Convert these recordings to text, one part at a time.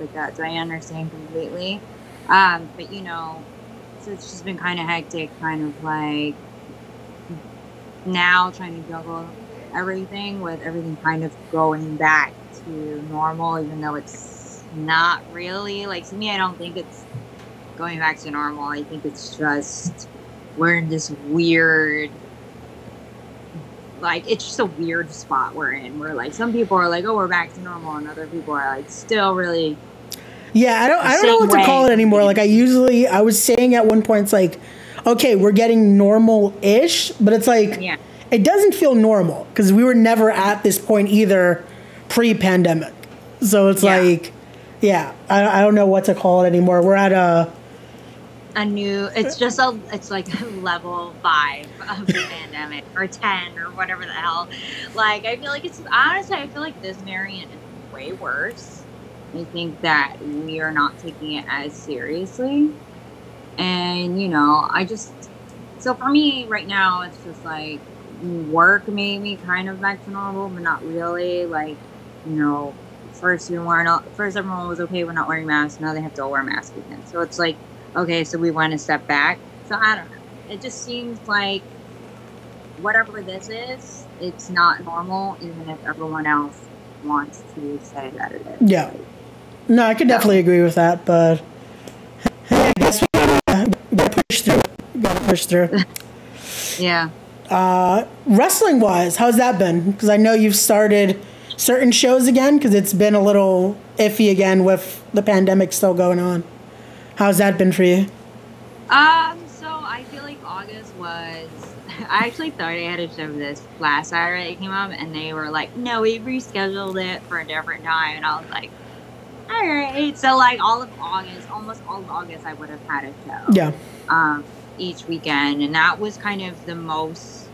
like that. So I understand completely. Um, but you know, so it's just been kind of hectic, kind of like now trying to juggle everything with everything kind of going back to normal, even though it's not really. Like to me, I don't think it's going back to normal. I think it's just we're in this weird like it's just a weird spot we're in where like some people are like oh we're back to normal and other people are like still really yeah i don't i don't know what to call it anymore. Like i usually i was saying at one point it's like okay we're getting normal-ish but it's like yeah. it doesn't feel normal because we were never at this point either pre-pandemic. So it's Yeah. like yeah I, I don't know what to call it anymore. We're at a a new it's just a it's like level five of the pandemic or 10 or whatever the hell. Like i feel like it's honestly i feel like this variant is way worse. I think that we are not taking it as seriously. And you know i just so for me right now it's just like work made me kind of back to normal but not really. Like you know first we weren't all, first everyone was okay with not wearing masks. Now they have to all wear masks again. So it's like okay, so we want to step back. So I don't know. It just seems like whatever this is, it's not normal, even if everyone else wants to say that it is. Yeah. No, I could definitely agree with that, but I guess we gotta, gotta push through. Gotta push through. Yeah. Uh, wrestling wise, how's that been? Because I know you've started certain shows again because it's been a little iffy again with the pandemic still going on. How's that been for you? Um, so I feel like August was. I actually thought I had a show this last Saturday it came up, and they were like, "No, we rescheduled it for a different time," and I was like, "All right." So like all of August, almost all of August, I would have had a show. Yeah. um, each weekend, and that was kind of the most.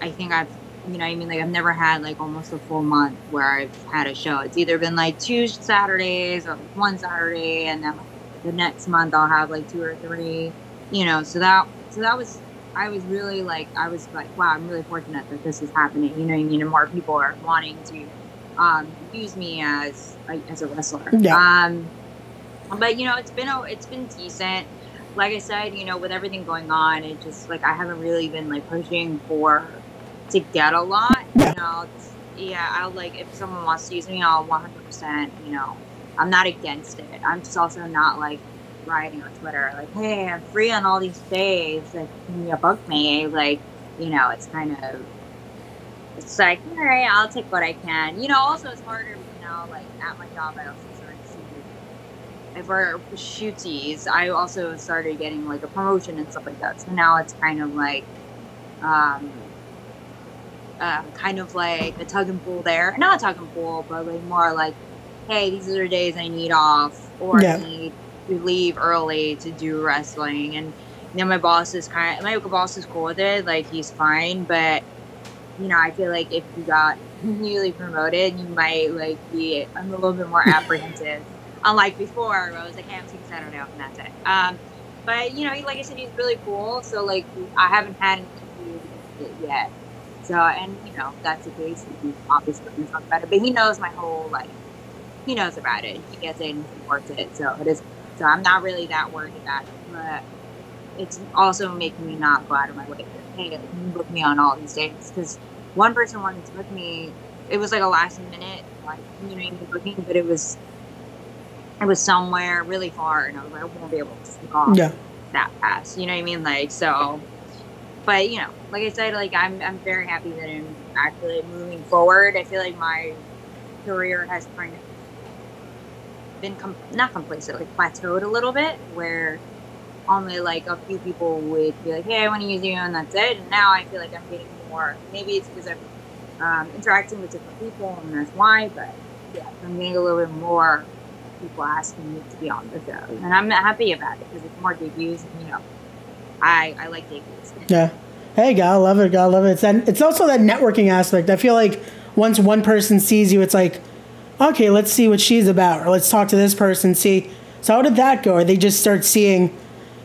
I think I've, you know, I mean, like I've never had like almost a full month where I've had a show. It's either been like two Saturdays or one Saturday, and then the next month I'll have like two or three, you know. So that, so that was, I was really like, I was like, wow, I'm really fortunate that this is happening. You know, what I mean, and more people are wanting to um, use me as like, as a wrestler. Yeah. Um, but you know, it's been a, it's been decent like I said, you know, with everything going on, it just like I haven't really been like pushing for to get a lot. Yeah. You know, yeah, I'll like if someone wants to use me, I'll 100%. You know, I'm not against it. I'm just also not like writing on Twitter like, hey, I'm free on all these days. Like, can you book me? Like, you know, it's kind of. It's like, all right, I'll take what I can. You know, also it's harder you now, like at my job, I also started to for shooties, I also started getting like a promotion and stuff like that. So now it's kind of like, um, uh, kind of like a tug and pull there. Not a tug and pull, but like more like, hey, these are the days I need off or Yeah. I need to leave early to do wrestling. And then my boss is kind of, my boss is cool with it. Like he's fine, but you know, I feel like if you got newly promoted, you might like be a little bit more apprehensive unlike before where I was like, hey, I'm taking Saturday off and that's it. Um, but you know, like I said, he's really cool. So like, I haven't had an it yet. So and you know, that's the case. He obviously can talk about it, but he knows my whole like, he knows about it. He gets it and supports it. So it is. So I'm not really that worried about it, but it's also making me not go out of my way. to, Hey, book me on all these days? Because one person wanted to book me. It was like a last minute, like you know, booking, but it was it was somewhere really far, and I was like, I won't be able to sneak off Yeah. that fast. You know what I mean? Like so. But you know, like I said, like I'm I'm very happy that I'm actually moving forward. I feel like my career has kind of been com- not complacent, like plateaued a little bit, where only like a few people would be like, "Hey, I want to use you," and that's it. And now I feel like I'm getting more. Maybe it's because I'm um, interacting with different people, and that's why. But yeah, I'm getting a little bit more people asking me to be on the show, and I'm happy about it because it's more debuts. And, you know, I I like debuts. Yeah. Hey, gotta love it. Gotta love it. It's that, it's also that networking aspect. I feel like once one person sees you, it's like, okay, let's see what she's about, or let's talk to this person. See, so how did that go? Or they just start seeing.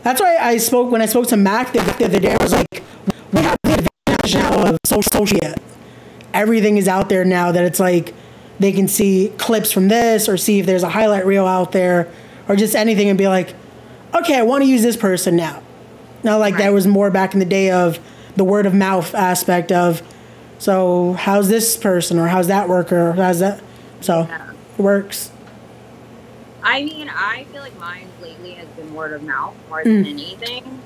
That's why I spoke when I spoke to Mac the, the other day. I was like, we have the advantage now of social media. Everything is out there now that it's like they can see clips from this or see if there's a highlight reel out there or just anything and be like, okay, I want to use this person now. Not like right. that was more back in the day of the word of mouth aspect of, so how's this person or how's that worker or how's that? So yeah. it works. I mean, I feel like mine lately has been word of mouth more than mm. anything,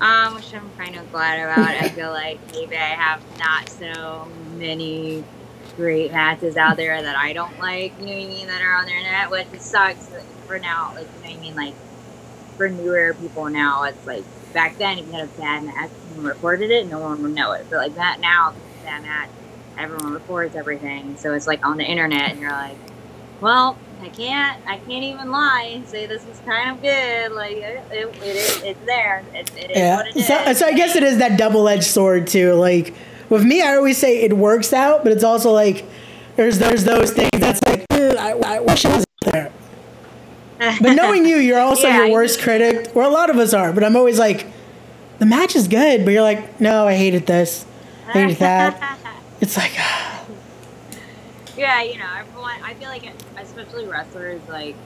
um, which I'm kind of glad about. I feel like maybe I have not so many great matches out there that I don't like, you know what I mean, that are on the internet, which sucks for now. Like, you know what I mean? Like, for newer people now, it's like back then, if you had a bad match and reported it, no one would know it. But like that now, bad match, everyone records everything. So it's like on the internet, and you're like, well, I can't, I can't even lie and say this is kind of good. Like it, it, it is, it's there. It, it is yeah. so, so I guess it is that double edged sword too. Like with me, I always say it works out, but it's also like there's there's those things that's like I, I wish I was there. but knowing you, you're also yeah, your worst critic. or a lot of us are, but I'm always like, the match is good, but you're like, no, I hated this, I hated that. it's like. Uh, yeah, you know, everyone. I feel like, especially wrestlers, like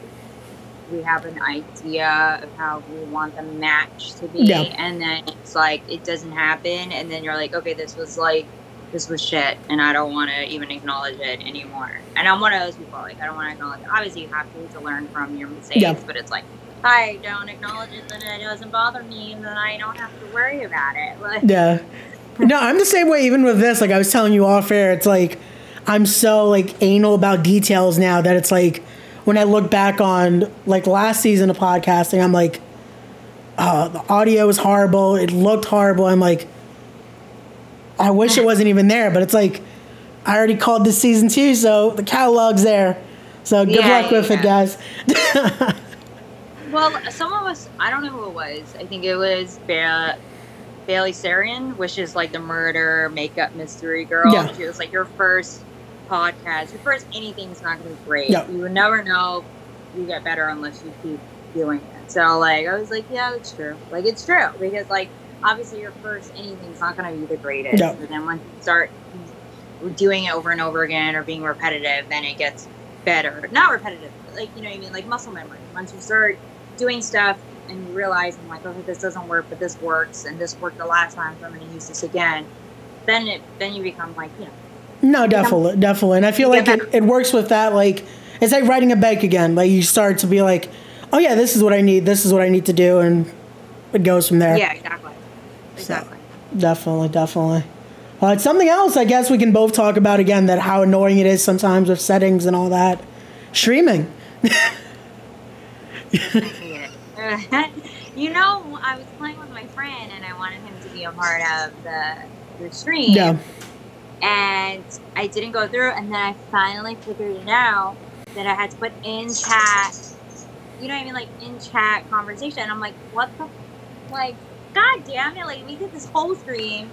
we have an idea of how we want the match to be, yeah. and then it's like it doesn't happen, and then you're like, okay, this was like this was shit, and I don't want to even acknowledge it anymore. And I'm one of those people, like I don't want to acknowledge. It. Obviously, you have to to learn from your mistakes, yeah. but it's like I don't acknowledge it, then it doesn't bother me, and then I don't have to worry about it. Like, yeah. No, I'm the same way. Even with this, like I was telling you off air, it's like I'm so like anal about details now that it's like when I look back on like last season of podcasting, I'm like, oh, the audio was horrible. It looked horrible. I'm like, I wish it wasn't even there, but it's like, I already called this season two, so the catalog's there. So good yeah, luck with yeah. it, guys. well, some of us, I don't know who it was. I think it was ba- Bailey Sarian, which is like the murder makeup mystery girl. Yeah. She was like your first podcast, your first anything. anything's not going to be great. No. You would never know you get better unless you keep doing it. So like I was like, yeah, it's true. Like it's true because like obviously your first anything's not going to be the greatest. No. But then once you start doing it over and over again or being repetitive, then it gets better. Not repetitive, like you know what I mean, like muscle memory. Once you start doing stuff and you realize I'm like, okay, this doesn't work, but this works, and this worked the last time, so I'm going to use this again. Then it then you become like you know no, definitely, definitely, and I feel like it, it works with that. Like it's like riding a bike again. Like you start to be like, oh yeah, this is what I need. This is what I need to do, and it goes from there. Yeah, exactly. Exactly. So, definitely, definitely. Uh, it's something else. I guess we can both talk about again that how annoying it is sometimes with settings and all that. Streaming. you know, I was playing with my friend, and I wanted him to be a part of the the stream. Yeah and I didn't go through. And then I finally figured it out that I had to put in chat, you know what I mean, like in chat conversation. I'm like, what the, like, god damn it! Like we did this whole stream,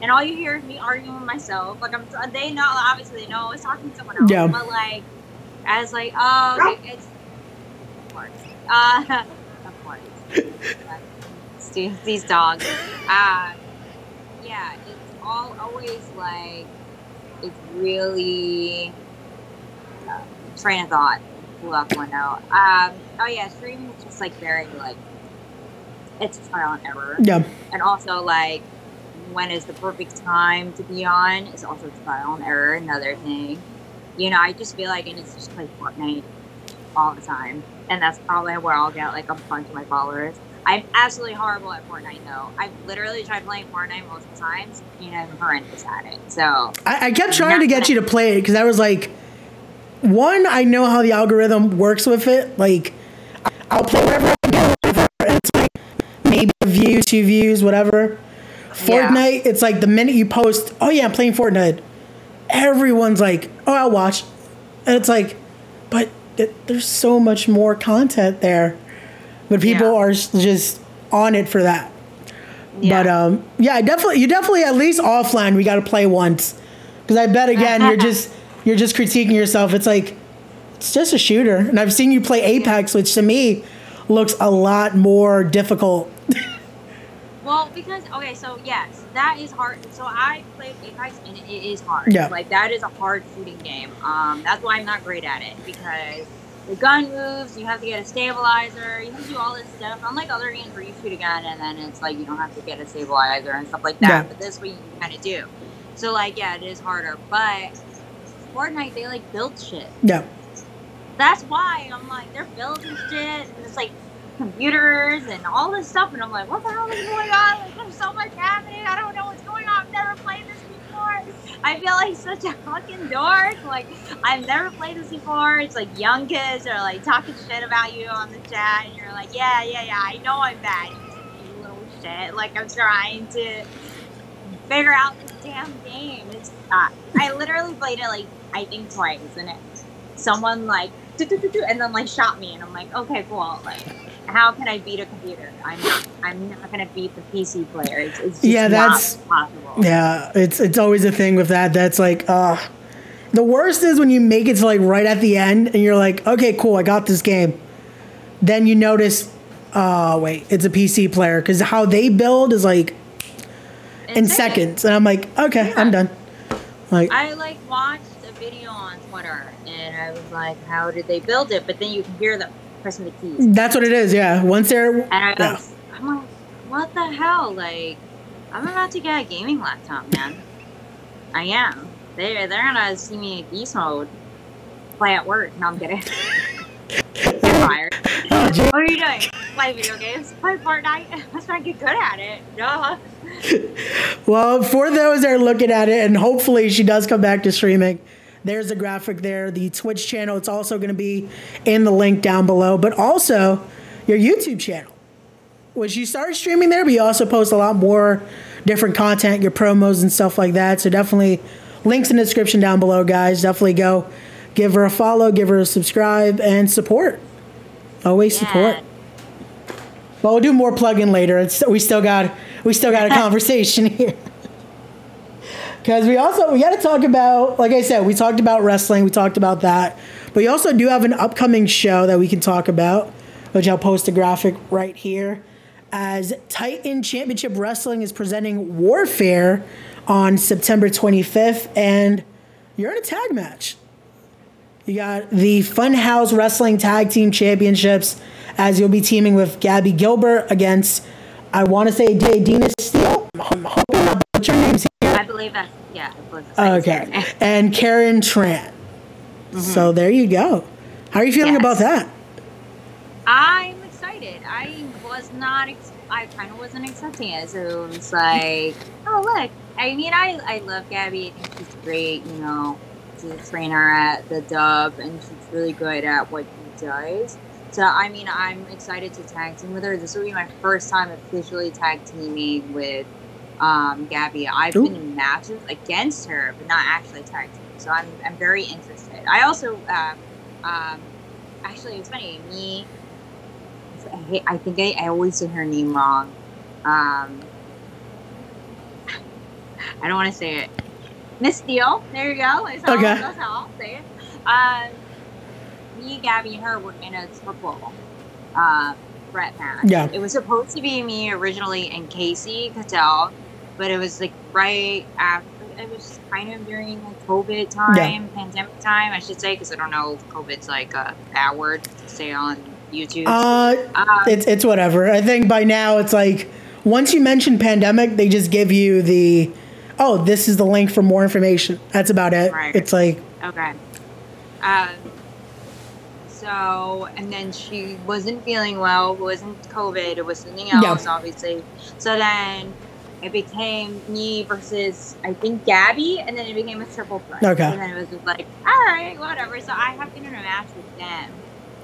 and all you hear is me arguing with myself. Like I'm, they know, obviously they know I was talking to someone else, yeah. but like, I was like, oh, okay, it's, uh, these dogs, uh, yeah it's all always like it's really uh, train of thought pull up one out. Um, oh yeah, streaming is just like very like it's trial and error. Yeah. And also like when is the perfect time to be on is also trial and error. Another thing. You know, I just feel like and it's just play Fortnite all the time, and that's probably where I'll get like a bunch of my followers. I'm absolutely horrible at Fortnite, though. I've literally tried playing Fortnite multiple times, and I'm horrendous at it. So I, I kept trying to get you to play it because I was like, one, I know how the algorithm works with it. Like, I'll play wherever I go. It's like maybe a view, two views, whatever. Fortnite, yeah. it's like the minute you post, oh yeah, I'm playing Fortnite, everyone's like, oh, I'll watch. And it's like, but it, there's so much more content there but people yeah. are just on it for that. Yeah. But um, yeah, I definitely you definitely at least offline we got to play once because I bet again you're just you're just critiquing yourself. It's like it's just a shooter, and I've seen you play Apex, which to me looks a lot more difficult. Well, because okay, so yes, that is hard. So I played Apex, and it is hard. Yeah. Like that is a hard shooting game. Um, that's why I'm not great at it because the gun moves. You have to get a stabilizer. You have to do all this stuff. Unlike other games where you shoot a gun and then it's like you don't have to get a stabilizer and stuff like that. Yeah. But this way you kind of do. So like yeah, it is harder. But Fortnite, they like build shit. Yeah. That's why I'm like they're building shit. And it's like computers and all this stuff, and I'm like, what the hell is going on? Like, there's so much happening. I don't know what's going on. I've never played this before. I feel like such a fucking dork. Like, I've never played this before. It's like young kids are like talking shit about you on the chat, and you're like, yeah, yeah, yeah. I know I'm bad. You little shit. Like, I'm trying to figure out this damn game. It's uh, I literally played it like I think twice, and it someone like and then like shot me, and I'm like, okay, cool. Like, how can I beat a computer? I'm not. I'm not gonna beat the PC player. It's, it's just Yeah, that's- not possible. Yeah, it's it's always a thing with that. That's like, uh the worst is when you make it to like right at the end and you're like, okay, cool, I got this game. Then you notice, oh wait, it's a PC player because how they build is like in Insane. seconds, and I'm like, okay, I'm done. Like, I like watched a video on Twitter, and I was like, how did they build it? But then you can hear them pressing the keys. that's what it is. Yeah, once they're And I yeah. was, I'm like, what the hell? Like, I'm about to get a gaming laptop, man. I am. They they're gonna see me in beast mode. Play at work. No, I'm kidding. Fired. Oh. What are you doing? Play video games. Play Fortnite. That's why I get good at it. Duh. Well, for those that are looking at it, and hopefully she does come back to streaming, there's a graphic there. The Twitch channel, it's also going to be in the link down below, but also your YouTube channel, which you started streaming there, but you also post a lot more different content, your promos and stuff like that. So definitely links in the description down below, guys. Definitely go give her a follow, give her a subscribe, and support. Always support. Yeah. But we'll do more plug-in later. It's, we still got we still got a conversation here. Because we also we got to talk about, like I said, we talked about wrestling, we talked about that, but we also do have an upcoming show that we can talk about, which I'll post a graphic right here. As Titan Championship Wrestling is presenting Warfare on September 25th, and you're in a tag match. You got the Funhouse Wrestling Tag Team Championships as you'll be teaming with Gabby Gilbert against, I want to say, Dana Steele. I'm believe that's yeah. I believe that's how Okay. And Karen Tran. Mm-hmm. So there you go. How are you feeling Yes. about that? I'm excited. I was not. Ex- I kind of wasn't expecting it. So it was like, oh look. I mean, I I love Gabby. I think she's great. You know, she's a trainer at the Dub, and she's really good at what she does. So I mean, I'm excited to tag team with her. This will be my first time officially tag teaming with um, Gabby. I've Ooh. been in matches against her, but not actually tag team. So I'm I'm very interested. I also um, um, actually it's funny me. I, hate, I think I, I always say her name wrong. Um, I don't want to say it. Miss Steele. There you go. That's how, Okay. That's how I'll say it. Um, me, Gabby, and her were in a triple uh, threat match. Yeah. It was supposed to be me originally and Casey Cattell, but it was like right after. It was kind of during like COVID time, pandemic time, I should say, because I don't know if COVID's like a bad word to say on YouTube. Uh, Um, it's it's whatever. I think by now it's like once you mention pandemic, they just give you the oh, this is the link for more information. That's about it. Right. It's like Okay. Um, so, and then she wasn't feeling well. It wasn't COVID. It was something Yeah. else, obviously. So then it became me versus, I think, Gabby, and then it became a triple threat. Okay. And then it was just like, all right, whatever. So I have been in a match with them.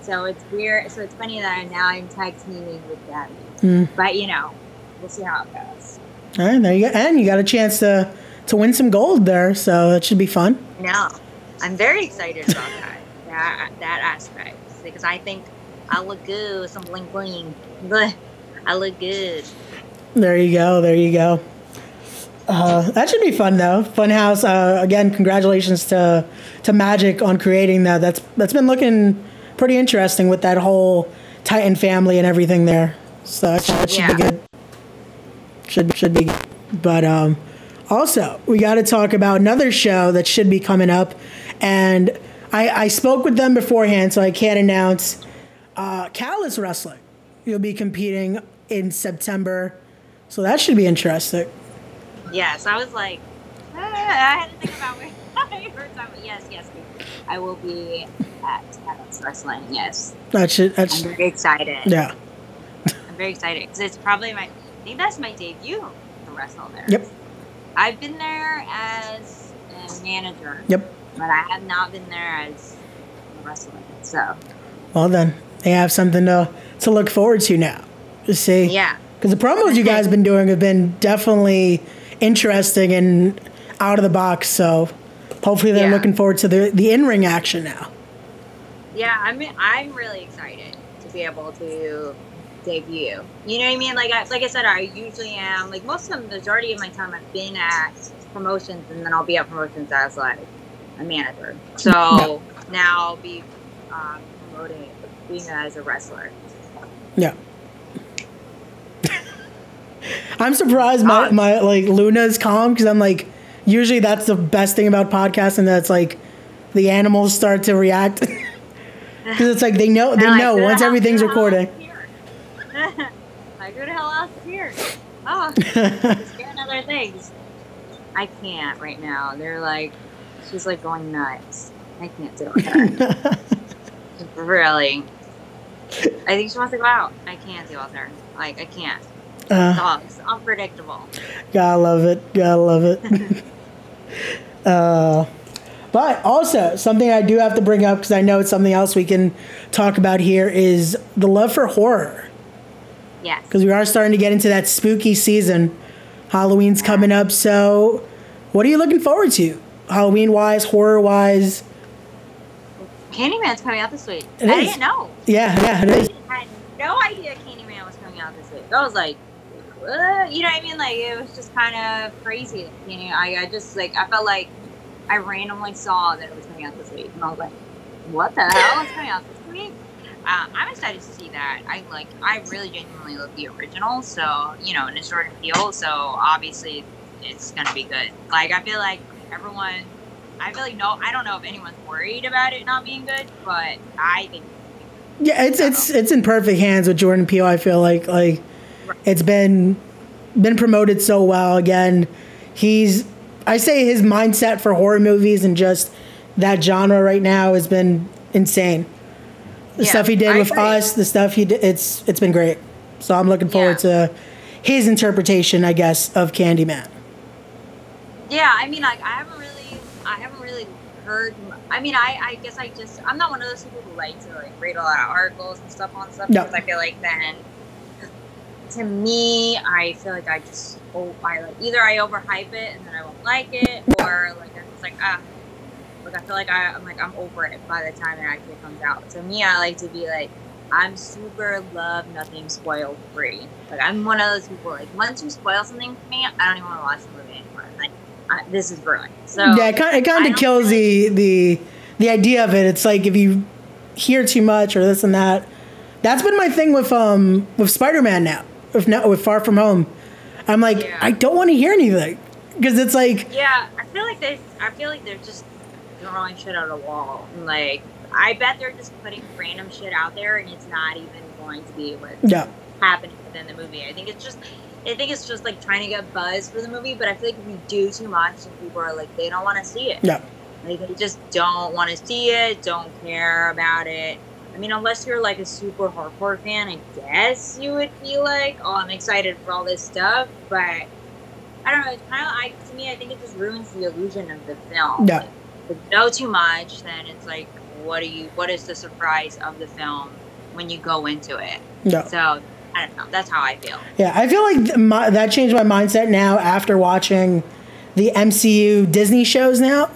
So it's weird. So it's funny that now I'm tag teaming with Gabby. Mm. But, you know, we'll see how it goes. all right, there you go. And you got a chance to to win some gold there, so that should be fun. No, I'm very excited about that that that aspect because I think I look good with some bling bling. But I look good. There you go. There you go. Uh, that should be fun though. Funhouse. Uh, again, congratulations to to Magic on creating that. That's that's been looking pretty interesting with that whole Titan family and everything there. So that should, that should be good. should should be. But um, also we got to talk about another show that should be coming up, and I, I spoke with them beforehand, so I can't announce. Uh, Callous Wrestling, you'll be competing in September, so that should be interesting. Yes, I was like, ah, I had to think about where I heard. Yes, yes, I will be at Callous Wrestling. Yes, That should that's I'm very excited. yeah. I'm very excited because it's probably my. I think that's my debut to wrestle there. Yep. I've been there as a manager, Yep. but I have not been there as a wrestler. So Well then, they have something to to look forward to now. To see. yeah, Because the promos you guys have been doing have been definitely interesting and out of the box. So hopefully they're Yeah. looking forward to the the in ring action now. yeah. I mean, I'm really excited to be able to debut. You know what I mean? Like I like I said, I usually am like most of the majority of my time I've been at promotions, and then I'll be at promotions as like a manager. So Yeah. now I'll be um, promoting being as a wrestler. Yeah. I'm surprised my, Uh, my like Luna's calm because I'm like usually that's the best thing about podcasting that's like the animals start to react because it's like they know they And know once everything's who the hell recording. is like who the hell is here? Oh, scaring other things. I can't right now. They're like, she's like going nuts. I can't with her. really. I think she wants to go out. I can't deal with her. Like I can't. Uh, Dogs, unpredictable. gotta love it. Gotta love it. uh, but also something I do have to bring up because I know it's something else we can talk about here is the love for horror. Yes. because we are starting to get into that spooky season. Halloween's coming up, so what are you looking forward to? Halloween wise, horror wise? Candyman's coming out this week. It I is. didn't know. Yeah, yeah, it is. I had no idea Candyman was coming out this week. I was like, what? you know what I mean? Like it was just kind of crazy. You know, I, I just like I felt like I randomly saw that it was coming out this week, and I was like, what the hell is coming out this week? Uh, I'm excited to see that. I like I really genuinely love the original, so you know, and it's Jordan Peele, so obviously it's gonna be good. Like I feel like everyone. I feel like no, I don't know if anyone's worried about it not being good, but I think Yeah, it's it's it's in perfect hands with Jordan Peele. I feel like like it's been been promoted so well. Again, he's I say his mindset for horror movies and just that genre right now has been insane. The Yeah, stuff he did I with agree. us, the stuff he did, it's it's been great. So I'm looking forward to his interpretation, I guess, of Candyman. Yeah, I mean, like I haven't really, I haven't really heard. I mean, I, I guess I just, I'm not one of those people who like to like read a lot of articles and stuff on stuff No. because I feel like then, to me, I feel like I just, oh, I like either I overhype it and then I won't like it, or like I'm just like ah, like I feel like I, I'm like I'm over it by the time it actually comes out. To me, I like to be like. I'm super love nothing spoil free. Like I'm one of those people. Like once you spoil something for me, I don't even want to watch the movie anymore. Like I, this is ruined. So yeah, it kind, it kind of kills the the the idea of it. It's like if you hear too much or this and that. That's been my thing with um with Spider Man now. With no, with Far From Home, I'm like Yeah. I don't want to hear anything because it's like Yeah, I feel like they. I feel like they're just throwing shit at a wall. And, Like I bet they're just putting random shit out there, and it's not even going to be what's yeah happening within the movie. I think it's just. I think it's just like trying to get buzz for the movie, but I feel like if you do too much, and people are like, they don't want to see it. yeah Like they just don't want to see it, don't care about it. I mean, unless you're like a super hardcore fan, I guess you would be like, "Oh, I'm excited for all this stuff." But I don't know. It's kind of like to me, I think it just ruins the illusion of the film. Yeah. Like, if you know too much, then it's like, what do you? What is the surprise of the film when you go into it? yeah. So I don't know. That's how I feel. Yeah, I feel like th- my, that changed my mindset now after watching the MCU Disney shows now.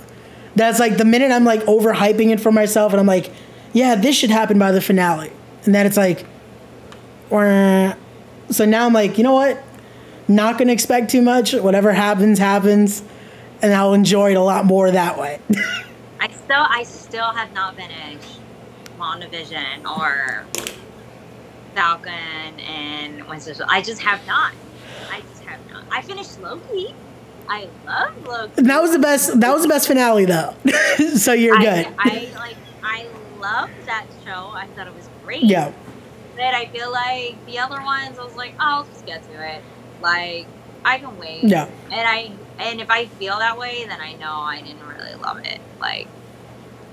That's like the minute I'm like overhyping it for myself and I'm like, yeah, this should happen by the finale. And then it's like, "Wah." so now I'm like, you know what? Not going to expect too much. Whatever happens, happens. And I'll enjoy it a lot more that way. I still, I still have not finished WandaVision or Falcon and Winston. I just have not. I just have not. I finished Loki. I love Loki. That was the best. That was the best finale, though. so you're I, good. I like. I loved that show. I thought it was great. yeah. But I feel like the other ones, I was like, oh, I'll just get to it. Like, I can wait. Yeah. And I and if I feel that way, then I know I didn't really love it. Like,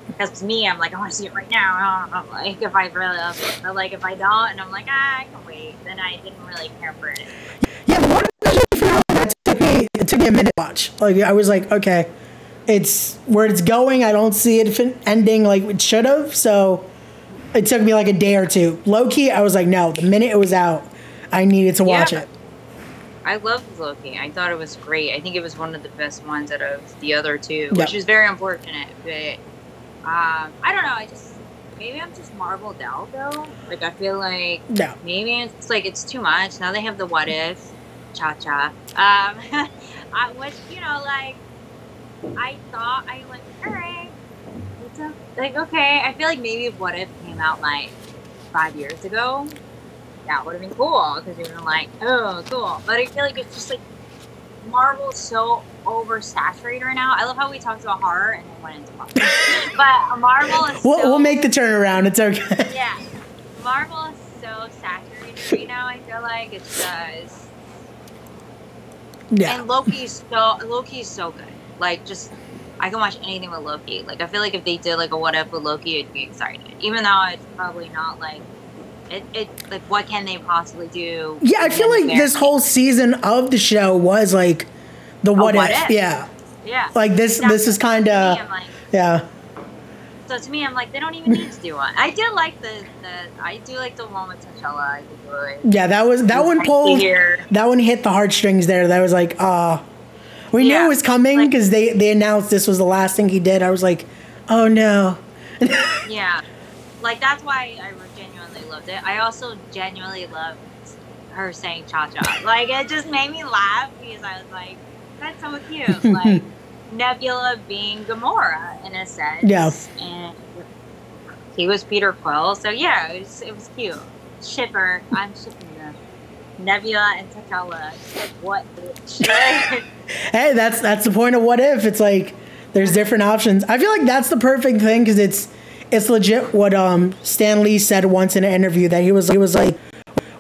because to me, I'm like, I want to see it right now. I don't Like, if I really love it, but like if I don't, and I'm like, ah, I can wait, then I didn't really care for it. Yeah, but what finale that took me it took me a minute to watch. Like I was like, okay, it's where it's going. I don't see it fin- ending like it should have. So it took me like a day or two. Loki, I was like, no. The minute it was out, I needed to watch Yeah. it. I loved Loki. I thought it was great. I think it was one of the best ones out of the other two, Yeah. which is very unfortunate. But um, I don't know. I just maybe I'm just marveled out though. Like I feel like Yeah, maybe it's like it's too much. Now they have the what if, cha cha. Um, I, which you know, like I thought I like, all right, it's a, like okay. I feel like maybe if what if came out like five years ago, that would have been cool because you would have been like, oh, cool. But I feel like it's just like Marvel's so oversaturated right now. I love how we talked about horror and then went into Marvel, but Marvel is we'll, so we'll make the turnaround. It's okay. yeah, Marvel is so saturated right now. I feel like it's just yeah, and Loki's so Loki's so good. Like just I can watch anything with Loki. Like I feel like if they did like a what if with Loki, I'd be excited. Even though it's probably not like it. It like what can they possibly do? yeah. I feel like this whole season of the show was like the what, what if. if. Yeah, yeah. like this. That's This is kind of like, yeah. so to me, I'm like they don't even need to do one. I did like the the I do like the one with T'Challa. I it Yeah, that was that one pulled. That one hit the heartstrings there. That was like, ah, we knew it was coming like- because they they announced this was the last thing he did. I was like, oh no. Yeah, like that's why I genuinely loved it. I also genuinely loved her saying "cha cha." Like it just made me laugh because I was like, "That's so cute." Like Nebula being Gamora in a sense. Yeah. and he was Peter Quill, so yeah, it was it was cute. Shipper, I'm shipping them. Nebula and T'Challa. Like, what? hey, that's that's the point of what if. It's like there's different options. I feel like that's the perfect thing because it's it's legit what um Stan Lee said once in an interview that he was he was like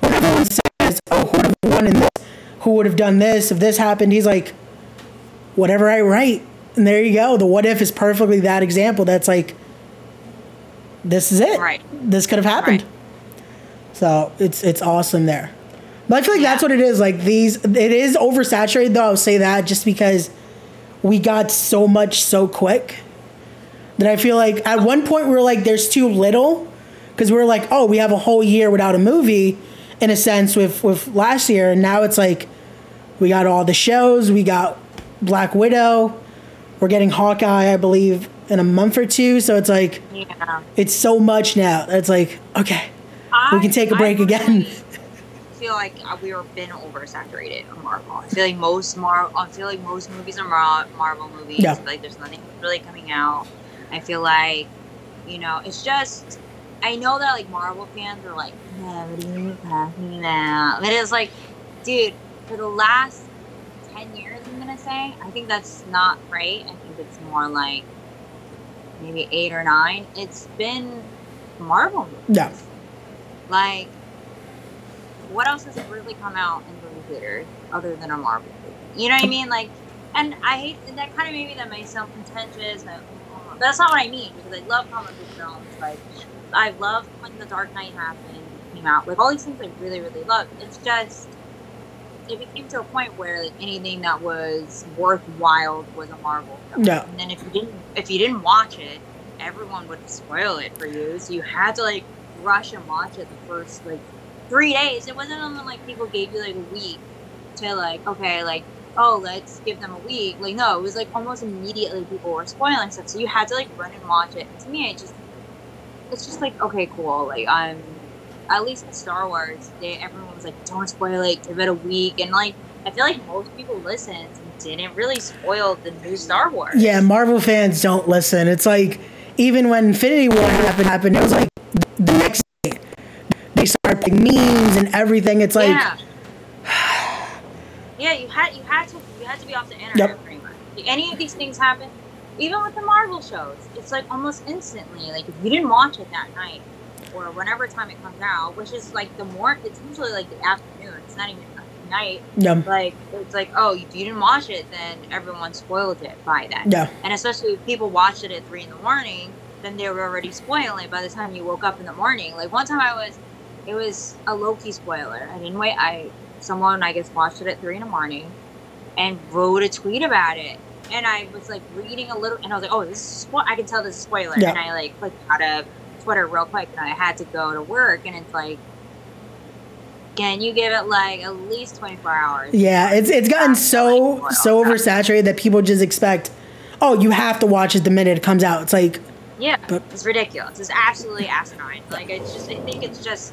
when everyone says oh who would have won in this who would have done this if this happened he's like whatever I write and there you go the what if is perfectly that example that's like this is it Right. this could have happened Right. so it's it's awesome there. But I feel like that's what it is. Like these, it is oversaturated though. I'll say that just because we got so much so quick that I feel like at one point we were like, "There's too little," because we are like, "Oh, we have a whole year without a movie," in a sense with with last year, and now it's like we got all the shows. We got Black Widow. We're getting Hawkeye, I believe, in a month or two. So it's like yeah. it's so much now. It's like okay, we can take a break I again. feel like uh, we were been oversaturated on Marvel. I feel like most Mar- I feel like most movies are Mar- Marvel movies. Yeah. Like there's nothing really coming out. I feel like you know it's just. I know that like Marvel fans are like, yeah, what are you talking about? But it's like, dude, for the last ten years, I'm gonna say, I think that's not right. I think it's more like maybe eight or nine. It's been Marvel movies. Yeah. Like, what else has really come out in movie theaters other than a Marvel movie? You know what I mean? Like, and I hate and that kind of maybe that may sound contentious. That, that's not what I mean because I love comic book films. Like, I love when The Dark Knight happened, came out. Like all these things I really, really love. It's just it became to a point where like anything that was worthwhile was a Marvel film. Yeah. And then if you didn't if you didn't watch it, everyone would spoil it for you. So you had to like rush and watch it the first like three days. It wasn't something like people gave you like a week to like, okay, like, oh, let's give them a week. Like, no, it was like almost immediately people were spoiling stuff. So you had to like run and watch it. And to me, it just, it's just like, okay, cool. Like, I'm, at least with Star Wars, they, everyone was like, don't spoil it, give it a week. And like, I feel like most people listened and didn't really spoil the new Star Wars. Yeah, Marvel fans don't listen. It's like even when Infinity War happened, happened it was like the next started putting memes and everything. It's like yeah. Yeah, you had you had to you had to be off the internet Yep. pretty much. Any of these things happen, even with the Marvel shows, it's like almost instantly. Like if you didn't watch it that night or whenever time it comes out, which is like the more it's usually like the afternoon. It's not even night. Yeah. Like it's like oh, if you didn't watch it, then everyone spoiled it by then. Yeah. And especially if people watched it at three in the morning, then they were already spoiling it by the time you woke up in the morning. Like one time I was, it was a Loki spoiler. I didn't wait. I someone I guess watched it at three in the morning, and wrote a tweet about it. And I was like reading a little, and I was like, oh, this is spo- I can tell this is a spoiler. Yeah. And I like clicked out of Twitter real quick, and I had to go to work, and it's like. Can you give it like at least twenty four hours? Yeah, it's it's gotten Like, so spoil so oversaturated that people just expect, oh, you have to watch it the minute it comes out. It's like, Yeah, But- it's ridiculous. It's absolutely asinine. Like it's just, I think it's just,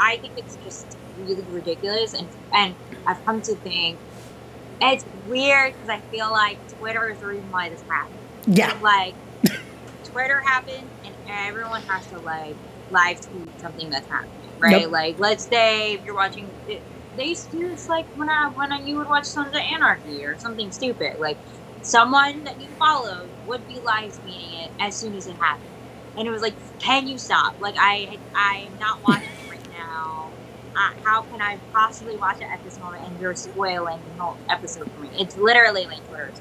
I think it's just really ridiculous. And and I've come to think it's weird because I feel like Twitter is the reason why this happened. yeah, Like Twitter happened, and everyone has to like live tweet something that's happening, right? Yep. Like let's say if you're watching. Eh, they used to do this like when I when I, you would watch Sons of the Anarchy or something stupid. Like someone that you followed would be live tweeting it as soon as it happened, and it was like, can you stop? Like I I am not watching it now. Uh, how can I possibly watch it at this moment? And you're spoiling the whole episode for me. It's literally like Twitter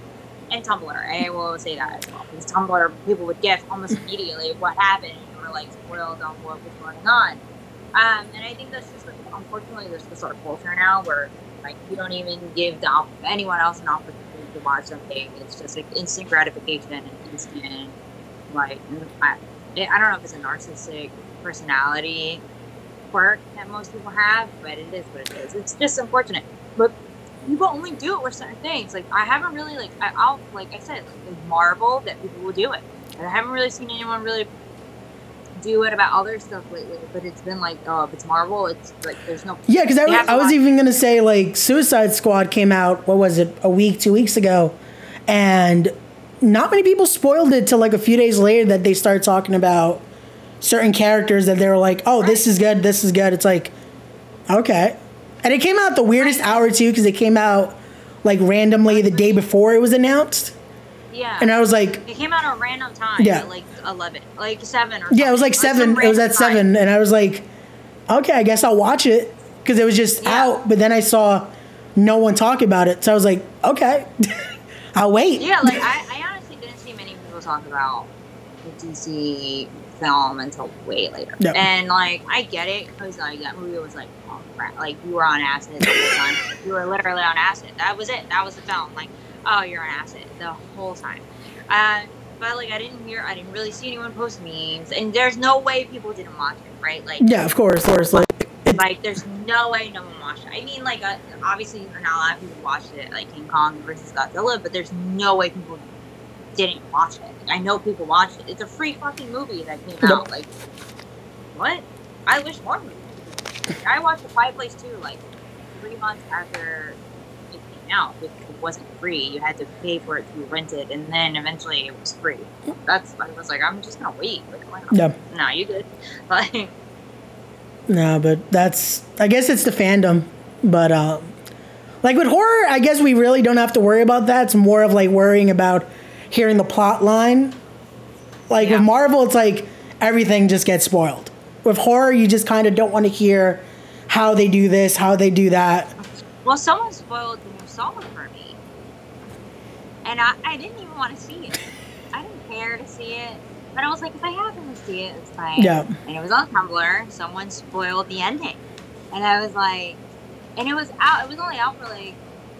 and Tumblr. I will say that as well. Because Tumblr, people would guess almost immediately what happened and were like spoiled on what was going on. Um, and I think that's just like, unfortunately there's this sort of culture now where like you don't even give the anyone else an opportunity to watch something. It's just like instant gratification and instant like I, I don't know if it's a narcissistic personality quirk that most people have, but it is what it is. It's just unfortunate. But people only do it with certain things. Like I haven't really like I, I'll like I said, like, Marvel that people will do it. And I haven't really seen anyone really do it about other stuff lately. But it's been like, oh, if it's Marvel, it's like there's no yeah. Because I, was- I was even gonna say like Suicide Squad came out. What was it? A week, two weeks ago, and not many people spoiled it till like a few days later that they started talking about certain characters that they were like, oh, this is good, this is good. It's like, okay, and it came out the weirdest hour too because it came out like randomly the day before it was announced, yeah. and I was like, it came out at a random time, Yeah. like eleven, like seven or Yeah, it was like seven. some It was at random time. seven, and I was like, okay, I guess I'll watch it because it was just Yeah. out. But then I saw no one talk about it, so I was like, okay, I'll wait. Yeah, like I, I honestly didn't see many people talk about the DC film until way later. Yep. And like I get it because like that movie was like oh crap, like you were on acid the whole time. you were literally on acid. That was it. That was the film. Like oh, you're on acid the whole time. Uh, but like I didn't hear, I didn't really see anyone post memes, and there's no way people didn't watch it, right? Like Yeah, of course, of course. Like, like there's no way no one watched it. I mean, like uh, obviously not a lot of people watched it, like King Kong versus Godzilla, but there's no way people didn't watch it. Like, I know people watched it. It's a free fucking movie that came Yep. out. Like, what? I wish more movies. I watched The Quiet Place too, like three months after it came out because it wasn't free. You had to pay for it to rent it, and then eventually it was free. That's I was like, I'm just gonna wait. Like, why not? yeah, No, you good? Like. no, but that's. I guess it's the fandom, but um, like with horror, I guess we really don't have to worry about that. It's more of like worrying about hearing the plot line. Like Yeah. with Marvel, it's like everything just gets spoiled. With horror, you just kind of don't want to hear how they do this, how they do that. Well, someone spoiled the new Saw for me, and I, I didn't even want to see it. I didn't care to see it, but I was like, if I happen to see it, it's fine. Yeah. And it was on Tumblr. Someone spoiled the ending, and I was like, and it was out. It was only out for like,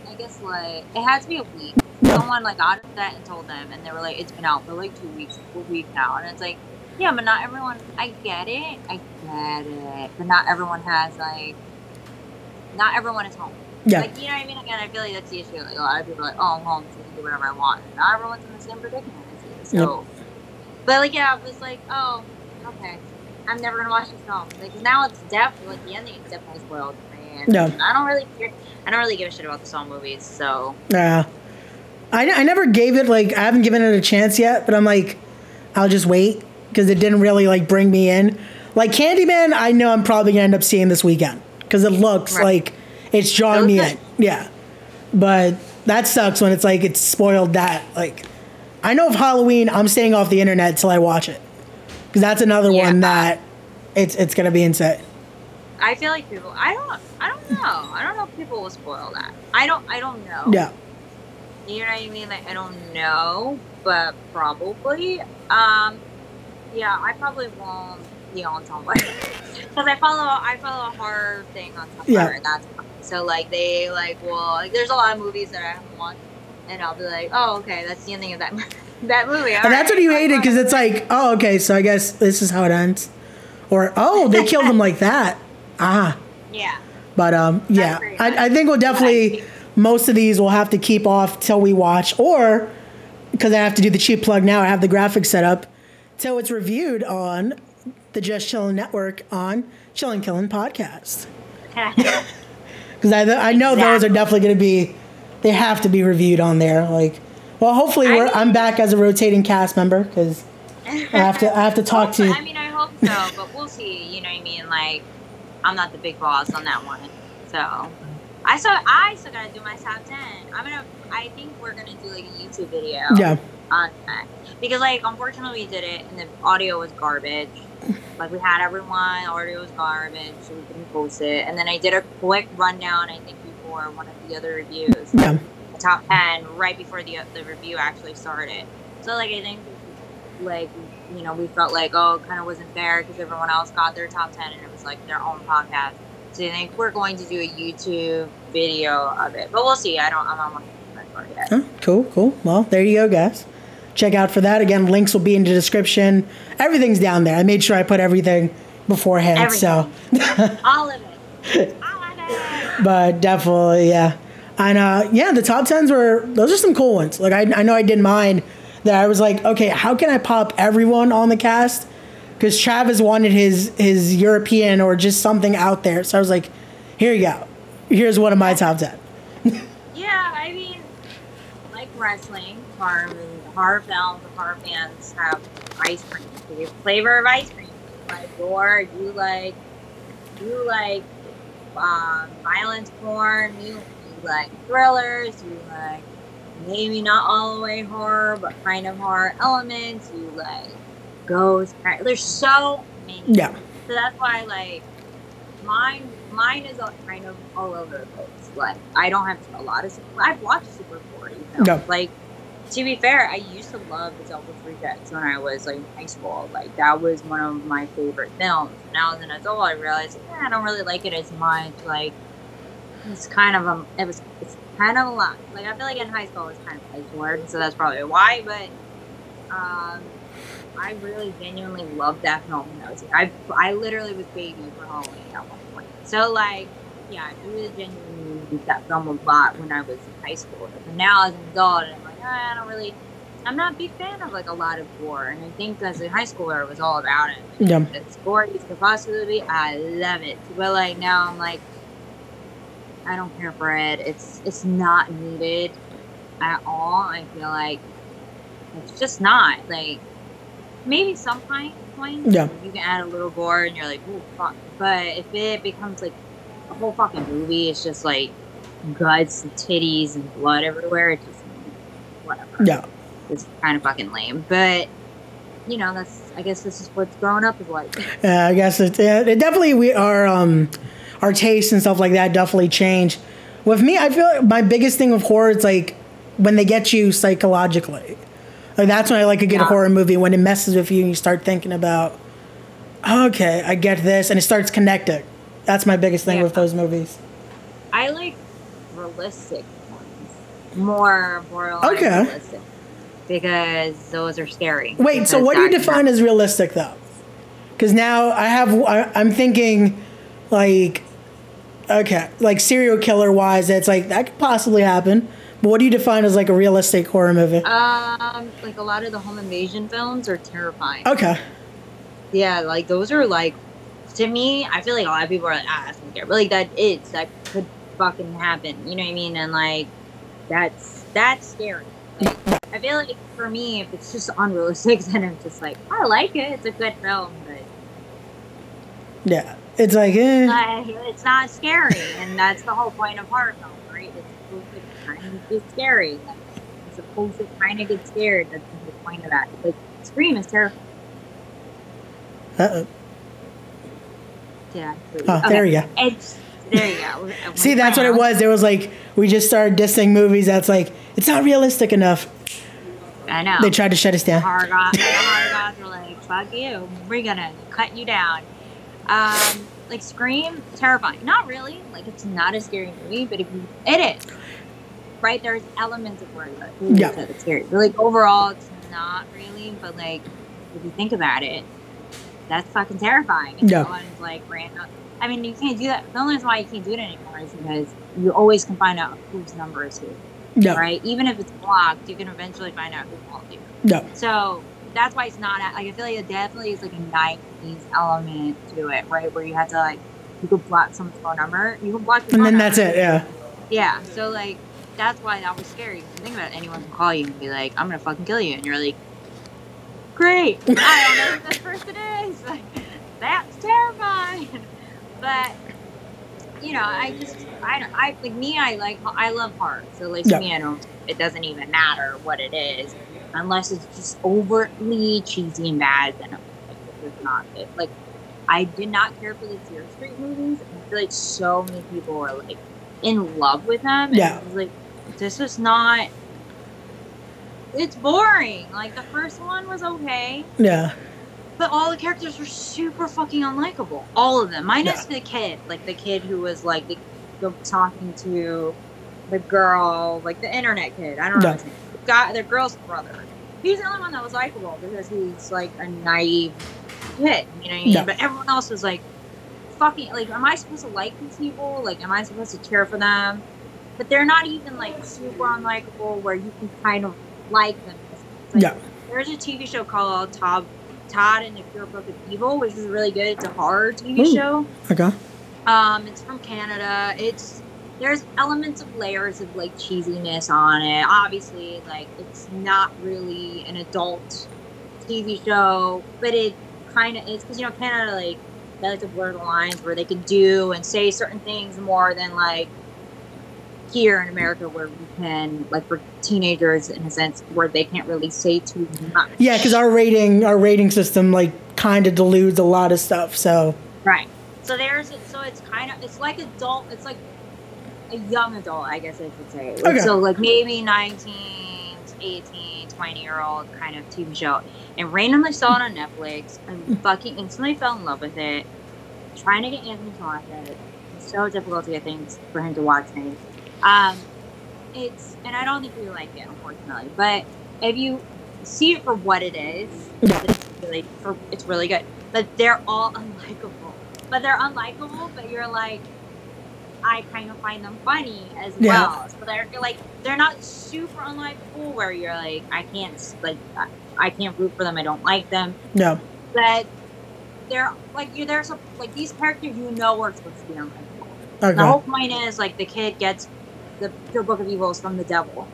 I guess like it had to be a week. Someone like got that and told them, and they were like, it's been out for like two weeks, a week now, and it's like. Yeah, but not everyone. I get it. I get it. But not everyone has like. Not everyone is home. Yeah. Like, you know what I mean? Again, I feel like that's the issue. Like, a lot of people are like, oh, I'm home, so I can do whatever I want. And not everyone's in the same predicament as you. So, but like, yeah, I was like, oh, okay. I'm never gonna watch this film. Like, now it's definitely like the ending is definitely spoiled. And Yeah. I don't really care. I don't really give a shit about the Saw movies. So Yeah. I, I never gave it like I haven't given it a chance yet, but I'm like, I'll just wait because it didn't really like bring me in. Like Candyman, I know I'm probably gonna end up seeing this weekend because it looks Right. like it's drawing me in. Yeah. but that sucks when it's like it's spoiled that like I know of Halloween, I'm staying off the internet till I watch it. Because that's another Yeah. one that it's it's gonna be insane. I feel like people. I don't. I don't know. I don't know if people will spoil that. I don't. I don't know. Yeah. You know what I mean? Like I don't know, but probably. Um. Yeah, I probably won't be on Tumblr because I follow. I follow a horror thing on Tumblr, Yeah. and that's so like they like well like there's a lot of movies that I haven't watched, and I'll be like, oh okay, that's the ending of that that movie. And that's what you hated because it's like, oh, okay, so I guess this is how it ends, or oh, they killed him like that. Ah, yeah. but um, yeah, I, I think we'll definitely. Most of these we'll have to keep off till we watch, or because I have to do the cheap plug now, I have the graphics set up till it's reviewed on the Just Chillin' Network on Chillin' Killin' podcast. Because I, I know those are definitely going to be, they have to be reviewed on there. Like, well, hopefully I mean- I'm back as a rotating cast member because I have to I have to talk to. I mean, I hope so, but we'll see. You know what I mean? Like, I'm not the big boss on that one, so I still I still gotta do my top ten. I'm gonna. I think we're gonna do like a YouTube video Yeah, on that because, like, unfortunately, we did it and the audio was garbage. Like, we had everyone, audio was garbage, so we couldn't post it. And then I did a quick rundown. I think before one of the other reviews yeah, the top 10 right before the the review actually started. So like I think like you know we felt like oh it kind of wasn't fair because everyone else got their top 10 and it was like their own podcast. I think we're going to do a YouTube video of it, but we'll see. I don't. I'm not 100% sure yet. Cool, cool. Well, there you go, guys. Check out for that. Again, links will be in the description. Everything's down there. I made sure I put everything beforehand. So, All of it. All of it. but definitely, yeah. And uh, yeah, the top tens were those are some cool ones. Like I, I know I did mine. That I was like, okay, how can I pop everyone on the cast? Because Travis wanted his his European or just something out there. So I was like, here you go. Here's one of my top ten. Yeah, I mean, like wrestling, horror, horror films, horror fans have ice cream. Your flavor of ice cream. Like gore. You like you like um, violence porn. You, you like thrillers. You like maybe not all the way horror, but kind of horror elements. You like ghosts. There's so many. Yeah. So that's why, like, mine, mine is all- kind of all over the place. Like, I don't have a lot of. Super, I've watched Super 40 films. Yeah. Like, to be fair, I used to love the Devil's Rejects when I was like in high school. Like, that was one of my favorite films. Now as an adult, I realized, eh, I don't really like it as much. Like, it's kind of a, it was, it's kind of a lot. Like, I feel like in high school it was kind of edgelord, so that's probably why. But, um, I really genuinely loved that film when I was I I literally was baby for Halloween at one point. So like, yeah, I really genuinely loved that film a lot when I was in high school. But now as an adult, I'm like, "Ah, I don't really. I'm not a big fan of like a lot of gore, and I think as a high schooler, it was all about it. Like, Yeah. Gory as could possibly I love it. But like now, I'm like, I don't care for it. It's it's not needed at all. I feel like it's just not like maybe some point Yeah. you can add a little gore and you're like, ooh, fuck. But if it becomes like a whole fucking movie, it's just like guts and titties and blood everywhere. It just whatever. Yeah. It's kind of fucking lame. But you know, that's I guess this is what's growing up is like. Yeah, I guess it, yeah, it definitely we are, um our tastes and stuff like that definitely change. With me, I feel like my biggest thing with horror is like when they get you psychologically. Like that's when I like a good Yeah. horror movie when it messes with you and you start thinking about, okay, I get this, and it starts connecting. That's my biggest thing Yeah. with those movies. I like realistic ones more borderline Okay. realistic because those are scary. Wait, so what do you define as realistic though? Because now I have, I, I'm thinking, like, okay, like serial killer wise, it's like that could possibly happen. But what do you define as like a realistic horror movie? Um, like a lot of the home invasion films are terrifying. Okay, Yeah, like those are like to me. I feel like a lot of people are like, ah, that's not scary, but like that is that could fucking happen. You know what I mean? And like that's that's scary. Like, I feel like for me, if it's just unrealistic, then I'm just like, I like it. It's a good film, but yeah, it's like, eh. like, it's not scary, and that's the whole point of horror film, right? It's supposed to kind of get scary. Like, you're supposed to kind of get scared. That's the point of that. Like, Scream is terrifying. Uh-oh. Yeah. Oh, there you go. It's, there you go. See, that's what it was. It was like we just started dissing movies. That's like it's not realistic enough. I know. They tried to shut us down. Horror gods, the horror gods were like, "Fuck you, we're gonna cut you down." Um, like Scream, terrifying. Not really. Like it's not a scary movie, but if you, it is, right? There's elements of ooh, Yeah. it's scary. But like overall, it's not really. But like, if you think about it, that's fucking terrifying. And Yeah. like random. I mean, you can't do that. The only reason why you can't do it anymore is because you always can find out whose number is who, No, right? Even if it's blocked, you can eventually find out who called you. no. So that's why it's not like I feel like it definitely is like a nineties element to it, right? Where you have to like you could block someone's phone number, you can block, And then that's it. Yeah. Yeah. So like that's why that was scary. Think about it, anyone can call you and be like, "I'm gonna fucking kill you," and you're like, "Great, I don't know who this person is." Like, that's terrifying. But you know, I just I don't I like me. I like I love horror. So like Yeah. to me, I don't. It doesn't even matter what it is, unless it's just overtly cheesy and bad. Then I'm like, this is not it. Like I did not care for the Fear Street movies. I feel like so many people were like in love with them. And Yeah. I was like, this is not. It's boring. Like the first one was okay. Yeah. But all the characters were super fucking unlikable. All of them. Minus the kid. Like the kid who was like the, the talking to the girl, like the internet kid. I don't know Yeah. The the girl's brother. He's the only one that was likable because he's like a naive kid. You know what I mean? Yeah. But everyone else was like fucking like am I supposed to like these people? Like am I supposed to care for them? But they're not even like super unlikable where you can kind of like them. Like, Yeah. There's a TV show called Todd Todd and the Pure Book of Evil, which is really good. It's a horror TV Ooh. show. Okay. Um, it's from Canada. It's there's elements of layers of like cheesiness on it. Obviously, like it's not really an adult TV show, but it kind of is because you know Canada like they like to blur the lines where they can do and say certain things more than like here in America where we can like for teenagers in a sense where they can't really say too much. Yeah, because our rating, our rating system, like, kind of deludes a lot of stuff. So Right. So there's so it's kind of it's like adult. It's like a young adult, I guess I should say. Like, Okay. So like maybe 19, 18, 20 year old kind of TV show, and randomly saw it on Netflix. and hmm. fucking instantly fell in love with it. Trying to get Anthony to watch it. It's so difficult to get things for him to watch things. Um, it's and I don't think we like it, unfortunately. But if you see it for what it is, Yeah. it's really for it's really good. But they're all unlikable. But they're unlikable. But you're like, I kind of find them funny as Yeah. well. So they're like they're not super unlikable where you're like I can't like I, I can't root for them. I don't like them. no. But they're like you. There's a, like these characters you know are supposed to be unlikable. Okay. The whole point is like the kid gets the pure book of evil is from the devil.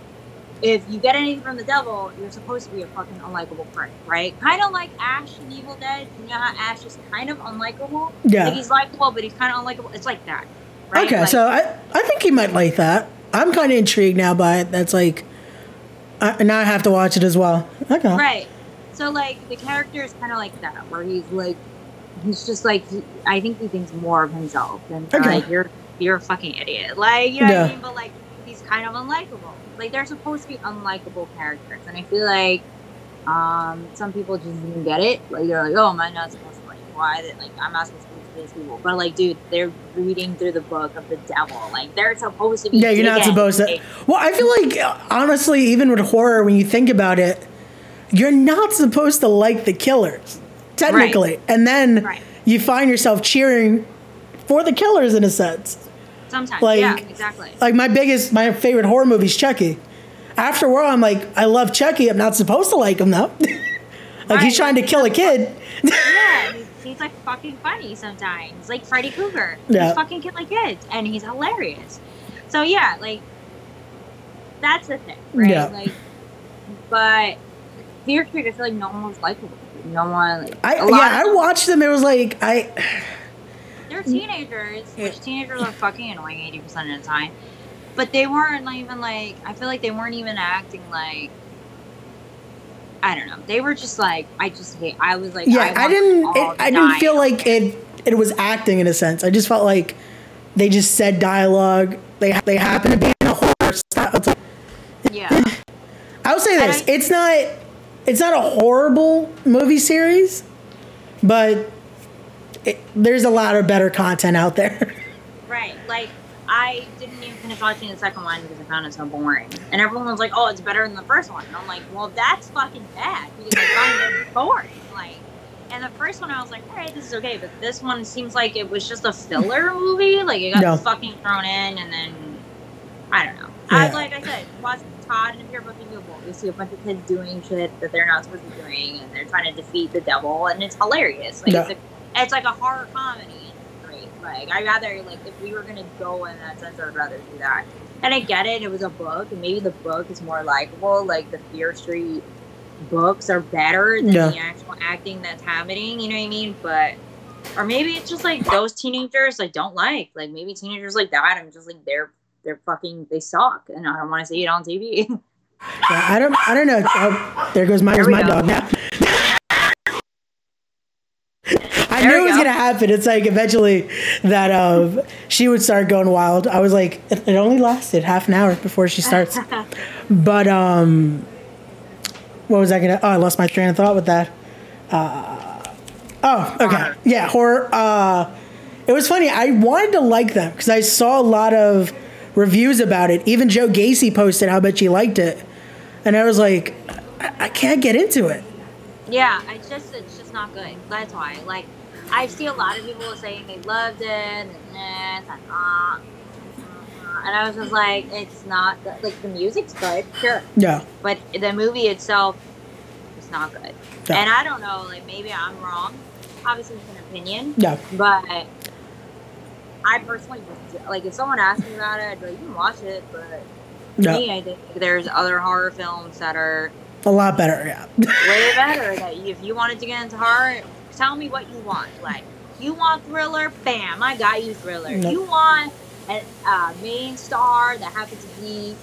If you get anything from the devil, you're supposed to be a fucking unlikable prick, right? Kind of like Ash in Evil Dead. You know how Ash is kind of unlikable? Yeah. Like he's likable, but he's kind of unlikable. It's like that, right? Okay, Like, so I, I think he might like that. I'm kind of intrigued now by it. That's like, I, now I have to watch it as well. Okay. right. So like the character is kind of like that, where he's like, he's just like, he, I think he thinks more of himself than Okay. like you're you're a fucking idiot, like you know what Yeah. I mean? But like he's kind of unlikable. Like they're supposed to be unlikable characters, and I feel like um some people just didn't get it. Like they're like, oh, am I not supposed to like why? That like I'm not supposed to be these people, but like, dude, they're reading through the book of the devil. Like they're supposed to be. Yeah, you're not supposed to. Well, I feel like honestly, even with horror, when you think about it, you're not supposed to like the killers, technically, and then Right. you find yourself cheering for the killers in a sense. Sometimes, Like- yeah, exactly. Like my biggest, my favorite horror movie is Chucky. After a while, I'm like, I love Chucky. I'm not supposed to like him though. like Right, he's trying to like, kill a kid. yeah, he's, he's like fucking funny sometimes, like Freddy Krueger. Yeah. He's fucking killing kids, and he's hilarious. So yeah, like that's the thing, right? Yeah. Like, but Fear Street, I feel like no one was likable. No one. Like, I yeah, I watched them. It was like I They're mm. teenagers, which teenagers are fucking annoying eighty percent of the time. but they weren't even like I feel like they weren't even acting like I don't know. They were just like I just hate. I was like Yeah, I, want didn't. It, I didn't feel like it. It was acting in a sense. I just felt like they just said dialogue. They they happen to be in a horror style. Like- yeah. I will say this: I- it's not it's not a horrible movie series, but it, there's a lot of better content out there. Right. Like I didn't even finish watching the second one because I found it so boring. And everyone was like, "Oh, it's better than the first one." And I'm like, "Well, that's fucking bad because I find it boring." Like, and the first one I was like, "All right, this is okay," but this one seems like it was just a filler movie. Like it got No. fucking thrown in, and then I don't know. I like I said, watch Todd and you're looking Google, you see a bunch of kids doing shit that they're not supposed to be doing, and they're trying to defeat the devil, and it's hilarious. Like Yeah. it's, a, it's like a horror comedy. Great. Like I rather like if we were gonna go in that sense, I would rather do that. And I get it; it was a book, and maybe the book is more likable. Like the Fear Street books are better than Yeah. the actual acting that's happening. You know what I mean? But or maybe it's just like those teenagers I don't like. Like maybe teenagers like that. I'm just like they're they're fucking they suck, and I don't want to see it on TV. Yeah, I don't I don't know. Oh, there goes my, There my go. dog now. I knew it was go. gonna happen. It's like eventually that um, she would start going wild. I was like, it, it only lasted half an hour before she starts. but um, what was I gonna? Oh, I lost my train of thought with that. Uh, oh, okay, yeah, horror. Uh, it was funny. I wanted to like them because I saw a lot of reviews about it. Even Joe Gacy posted how much he liked it, and I was like, I, I can't get into it. Yeah, it's just it's just not good. That's why. Like, I see a lot of people saying they loved it and this and uh, and I was just like, it's not good. like the music's good, sure, Yeah, but the movie itself is not good. Yeah. And I don't know, like maybe I'm wrong. Obviously, it's an opinion, yeah, but I personally just like if someone asked me about it, I'd be like, you can watch it, but yeah. me, I think there's other horror films that are A lot better. Yeah, way better. That if you wanted to get into horror, tell me what you want. Like, you want thriller? Bam, I got you thriller. Nope. You want a uh, main star that happens to be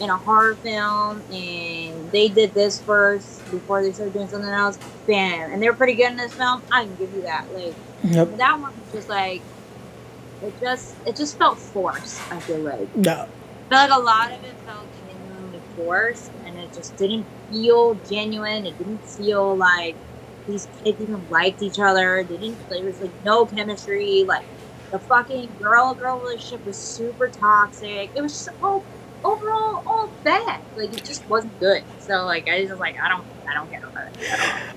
in a horror film, and they did this first before they started doing something else. Bam, and they're pretty good in this film. I can give you that. Like yep, that one was just like it just it just felt forced. I feel like. no, I feel like a lot of it felt genuinely forced, and it just didn't feel genuine. It didn't feel like these kids even liked each other. They didn't. There was like no chemistry. Like the fucking girl-girl relationship was super toxic. It was just all overall all bad. Like it just wasn't good. So like I just like I don't I don't get it.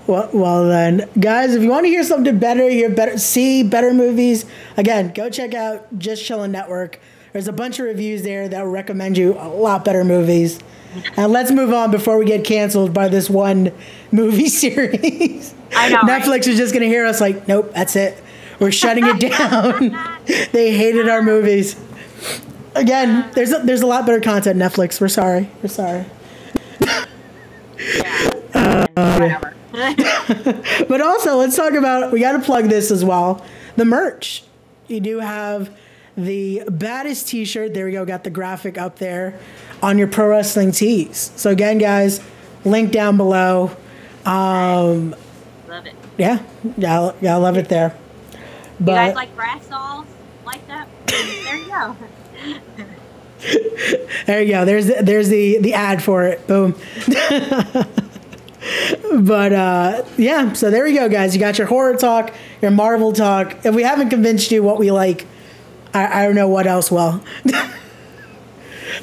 Well, well then, guys, if you want to hear something better, hear better, see better movies, again, go check out Just Chillin' Network. There's a bunch of reviews there that will recommend you a lot better movies. And let's move on before we get canceled by this one movie series. I know, right? Netflix is just gonna hear us like, nope, that's it. We're shutting it down. they hated our movies. Again, there's a, there's a lot better content. Netflix, we're sorry. We're sorry. Yeah. Uh, Whatever. But also, let's talk about. We got to plug this as well. The merch. You do have the baddest T-shirt. There we go. Got the graphic up there on your pro wrestling tees. So again, guys, link down below. Um, Love it. yeah, yeah, yeah, I love it there. You guys like brass dolls? Like that? there you go. there you go. There's the, there's the the ad for it. Boom. but uh, yeah, so there we go, guys. You got your horror talk, your Marvel talk. If we haven't convinced you what we like, I, I don't know what else well.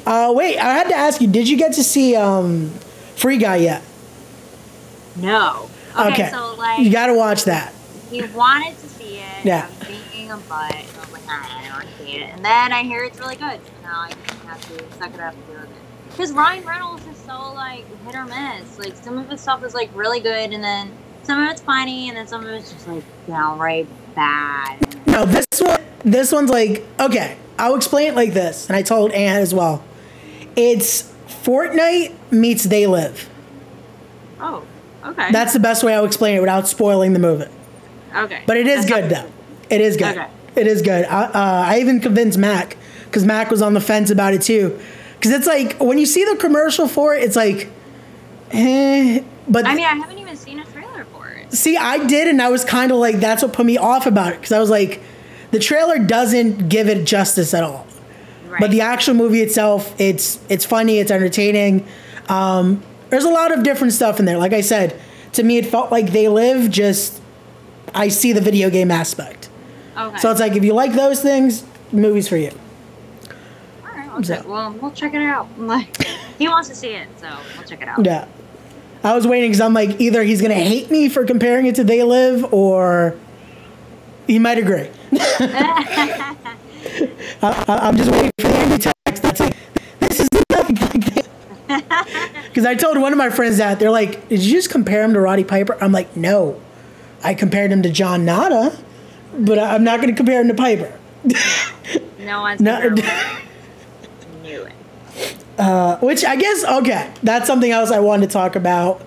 uh, wait, I had to ask you. Did you get to see um, Free Guy yet? No. Okay, Okay. so like You got to watch that. he wanted to see it. Yeah. I was being a butt. and I was like, nah, I don't want to see it. And then I hear it's really good. So now I just have to suck it up and deal with it. Because Ryan Reynolds is so like hit or miss. Like some of his stuff is like really good, and then some of it's funny, and then some of it's just like downright bad. No, this one, this one's like okay. I'll explain it like this, and I told Anne as well. It's Fortnite meets They Live. Oh, okay. That's the best way I'll explain it without spoiling the movie. okay. But it is That's good not- though. It is good. Okay. It is good. I, uh, I even convinced Mac because Mac was on the fence about it too. Because it's like when you see the commercial for it, it's like, eh. But I mean, I haven't even seen a trailer for it. see, I did, and I was kind of like, that's what put me off about it because I was like, the trailer doesn't give it justice at all. Right. But the actual movie itself, it's it's funny, it's entertaining. Um, there's a lot of different stuff in there. Like I said, to me, it felt like they live. Just I see the video game aspect. okay. So it's like if you like those things, movies for you. All right, we'll so- check, well, we'll check it out. Like, he wants to see it, so we'll check it out. Yeah. I was waiting because I'm like, either he's gonna hate me for comparing it to They Live, or he might agree. I, I, I'm just waiting for the Andy text that's like, this is nothing like this. Because I told one of my friends that they're like, did you just compare him to Roddy Piper? I'm like, no, I compared him to John Nada, but I- I'm not going to compare him to Piper. No one's No, knew it. Uh, which I guess okay, that's something else I wanted to talk about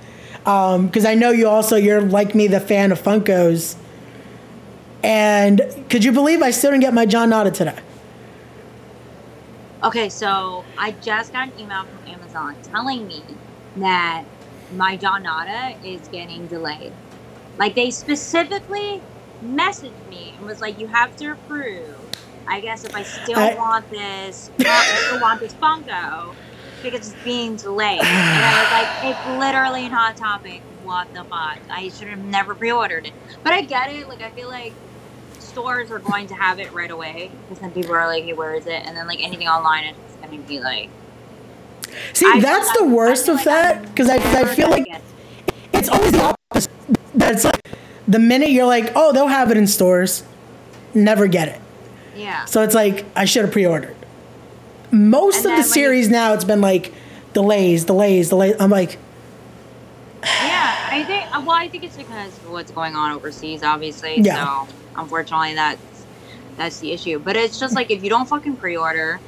um, because I know you also you're like me, the fan of Funkos. And could you believe I still didn't get my John Nada today? Okay, so I just got an email from Amazon telling me that my John Nada is getting delayed. Like they specifically messaged me and was like, "You have to approve." I guess if I still I- want this, I still want this Funko because it's being delayed. And I was like, "It's literally not topic. What the fuck? I should have never pre-ordered it." But I get it. Like I feel like stores are going to have it right away because then people are like, "Hey, where is it?" And then like anything online, it's going to be like. See, I that's the worst of like that because I, I feel like it's always the opposite. That's like the minute you're like, oh, they'll have it in stores, never get it. yeah. So it's like I should have pre-ordered. Most And of the series now, it's been like delays, delays, delays. I'm like, Yeah, I think. Uh, well, I think it's because of what's going on overseas, obviously. Yeah. So unfortunately, that's that's the issue. But it's just like if you don't fucking pre-order,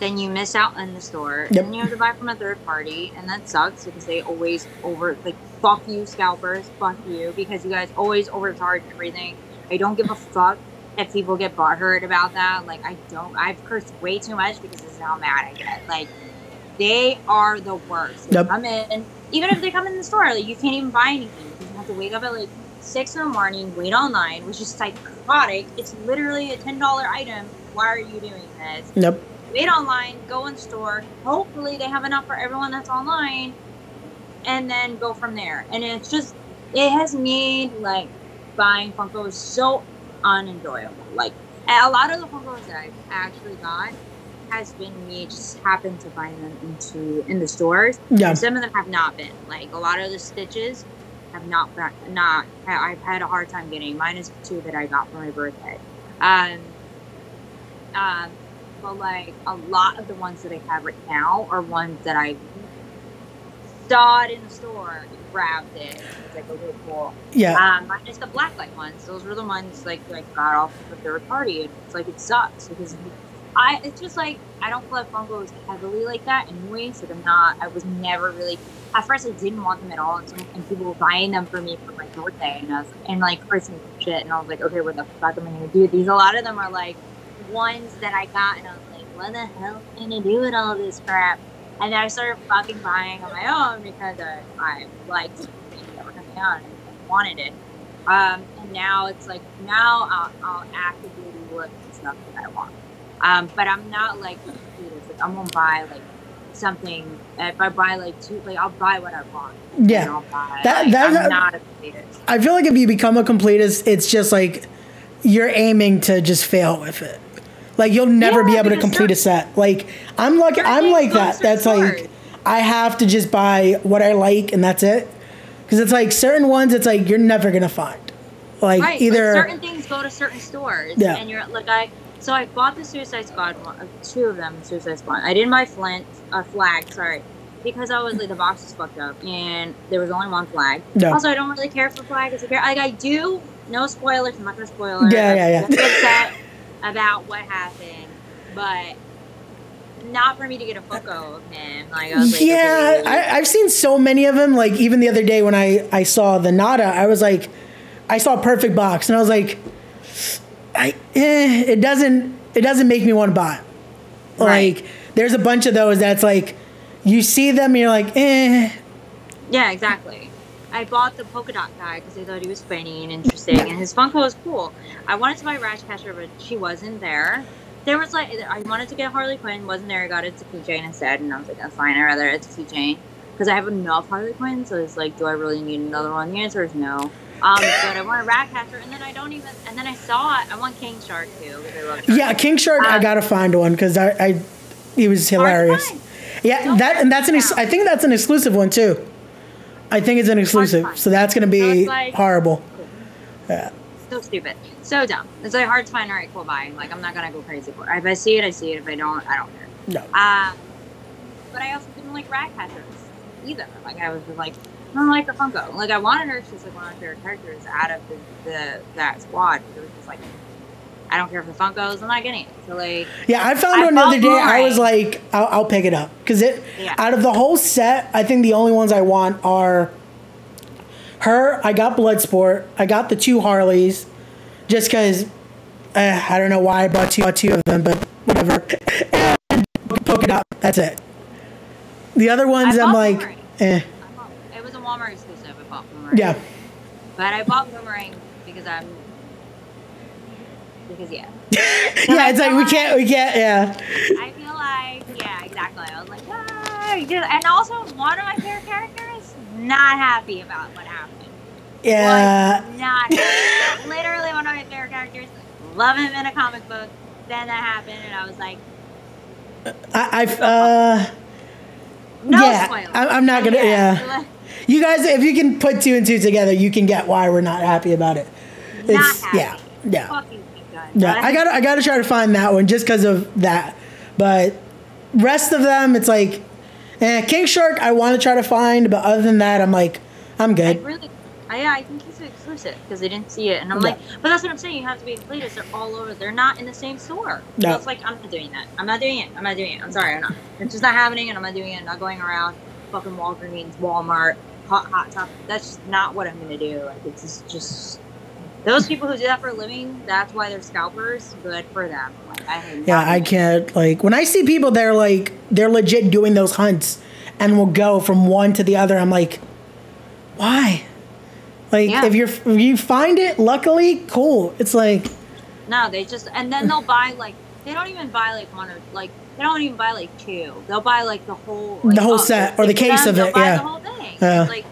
then you miss out in the store, Yep. and you have to buy from a third party, and that sucks because they always over like fuck you scalpers, fuck you because you guys always overcharge everything. I don't give a fuck if people get butthurt about that. Like I don't. I've cursed way too much because this is how mad I get. Like they are the worst. They Yep. come in, even if they come in the store, like you can't even buy anything. You have to wake up at like six in the morning, wait online, which is psychotic. It's literally a ten dollar item. Why are you doing this? nope. Wait online, go in store. Hopefully they have enough for everyone that's online, and then go from there. And it's just it has made like buying Funko so unenjoyable. Like a lot of the Funkos that I've actually got has been me just happen to find them into in the stores. Yeah. Some of them have not been. Like a lot of the stitches have not been- not I've had a hard time getting. Mine is two that I got for my birthday. Um um but like a lot of the ones that I have right now are ones that I saw it in the store and grabbed it. It's like okay, cool. Yeah. Um, mine is the blacklight ones. Those were the ones like like got off of a third party. And it's like it sucks because I it's just like I don't collect Funkos heavily like that anyways. Like I'm not. I was never really. At first, I didn't want them at all, and, so, and people were buying them for me for my birthday, and I was, and like Christmas shit. And I was like, okay, what the fuck am I gonna do? with These a lot of them are like ones that I got, and I was like, what the hell am I gonna do with all this crap? And then I started fucking buying on my own because I, I liked things that were coming out and I wanted it. Um, and now it's like now I'll, I'll actively look at stuff that I want. Um, but I'm not like. Like I'm gonna buy like something. If I buy like two, like I'll buy what I want. Yeah. Buy, That- like, that- I'm not a completist. I feel like if you become a completist, it's just like you're aiming to just fail with it. Like you'll never be able to complete a set. Like I'm like I'm like that. That's certain like. I have to just buy what I like and that's it. Because it's like certain ones, it's like you're never gonna find. Like right, either certain things go to certain stores, Yeah. and you're like I. So I bought the Suicide Squad one, uh, two of them. Suicide Squad. I didn't buy Flint, uh, flag. Sorry, because I was like the box is fucked up, and there was only one flag. Yeah. Also, I don't really care for flag. It's a care. Like I do. No spoilers. I'm not gonna spoil. Yeah, yeah, yeah. I'm upset about what happened, but not for me to get a photo of him. Like I was like, yeah, okay, I, I've seen so many of them. Like even the other day when I I saw the Nada, I was like, I saw a Perfect Box, and I was like, I eh, it doesn't it doesn't make me want to buy. it. Like there's a bunch of those that's like you see them, and you're like, eh. Yeah, exactly. I bought the polka dot guy because I thought he was funny and interesting, and his Funko was cool. I wanted to buy Ratcatcher, but she wasn't there. There was like I wanted to get Harley Quinn, wasn't there. I got it to Keychain instead, and I was like, that's fine. I rather it to Keychain because I have enough Harley Quinn. So it's like, do I really need another one? The answer is no. Um, but I want a Ratcatcher, and then I don't even. And then I saw it. I want King Shark too I. Shark. Yeah, King Shark, I Um, gotta find one because I, I, he was hilarious. Yeah, Don't that and that's an. Ex- I think that's an exclusive one too. I think it's an exclusive, so that's gonna be it's like- horrible. Yeah. So stupid. So dumb. It's like hard to find. All right, cool, bye. Like I'm not gonna go crazy for it. If I see it, I see it. If I don't, I don't care. No. Um, but I also didn't like rat catchers either. Like I was just like, Like the Funko. Like I wanted her. She's like one of my favorite characters out of the, the that squad. But it was just like, I don't care for the Funkos. I'm not getting it. So like, Yeah, I found I one the other day. I was like, I'll, I'll pick it up because it. Yeah. Out of the whole set, I think the only ones I want are her. I got Bloodsport. I got the two Harleys, just because. Uh, I don't know why I bought two, bought two of them, but whatever. and Polka Dot. That's it. The other ones, I I'm like, eh. I bought, it was a Walmart exclusive. I bought Boomerang. Yeah. But I bought Boomerang because I'm. Because yeah. yeah, it's like we can't, we can't, yeah. I feel like, yeah, exactly. I was like, ah, and also one of my favorite characters not happy about what happened. Yeah. Was not happy. literally one of my favorite characters. Love him in a comic book. Then that happened, and I was like, I, I, uh, no Yeah, spoilers. I- I'm not gonna- yeah. you guys, if you can put two and two together, you can get why we're not happy about it. Not happy. yeah, yeah. Fucking Yeah, I gotta, I gotta try to find that one just because of that. But rest of them, it's like, eh, King Shark, I want to try to find, but other than that, I'm like, I'm I good. really, I, yeah, I think he's exclusive because they didn't see it, and I'm Yeah. like, but that's what I'm saying. You have to be elitist. They're all over. They're not in the same store. No. So it's like I'm not doing that. I'm not doing it. I'm not doing it. I'm sorry. I'm not. It's just not happening, and I'm not doing it. I'm not going around fucking Walgreens, Walmart, Hot Hot Top. That's just not what I'm gonna do. Like it's just, just those people who do that for a living. That's why they're scalpers. Good for them. Like I Yeah, I can't like when I see people they're like they're legit doing those hunts and will go from one to the other. I'm like, why? Like Yeah. if you're if you find it, luckily, cool. It's like No, they just and then they'll buy like they don't even buy like one or like they don't even buy like two. They'll buy like the whole like, The whole oh, set or the case them, of they'll it, buy yeah. The whole thing. Yeah. Like,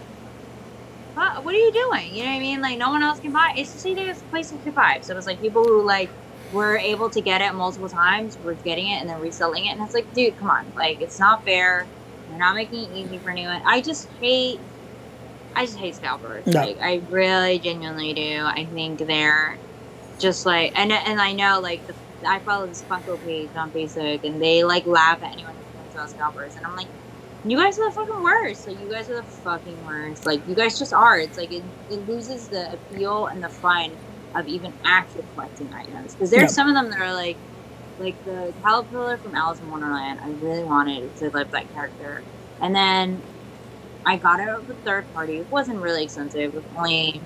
what, are you doing? You know what I mean? Like no one else can buy. It's the same thing as PlayStation Five. So it was like people who like were able to get it multiple times were getting it and then reselling it, and it's like, dude, come on, like it's not fair. They're not making it easy for anyone. I just hate. I just hate scalpers. No. Like I really genuinely do. I think they're just like and and I know like the, I follow this Funko page on Facebook and they like laugh at anyone who thinks about scalpers and I'm like, you guys are the fucking worst. Like you guys are the fucking worst. Like you guys just are. It's like it, it loses the appeal and the fun of even actually collecting items because there's Yeah. some of them that are like like the caterpillar from Alice in Wonderland. I really wanted to live that character, and then I got it with third party. It wasn't really expensive. It was only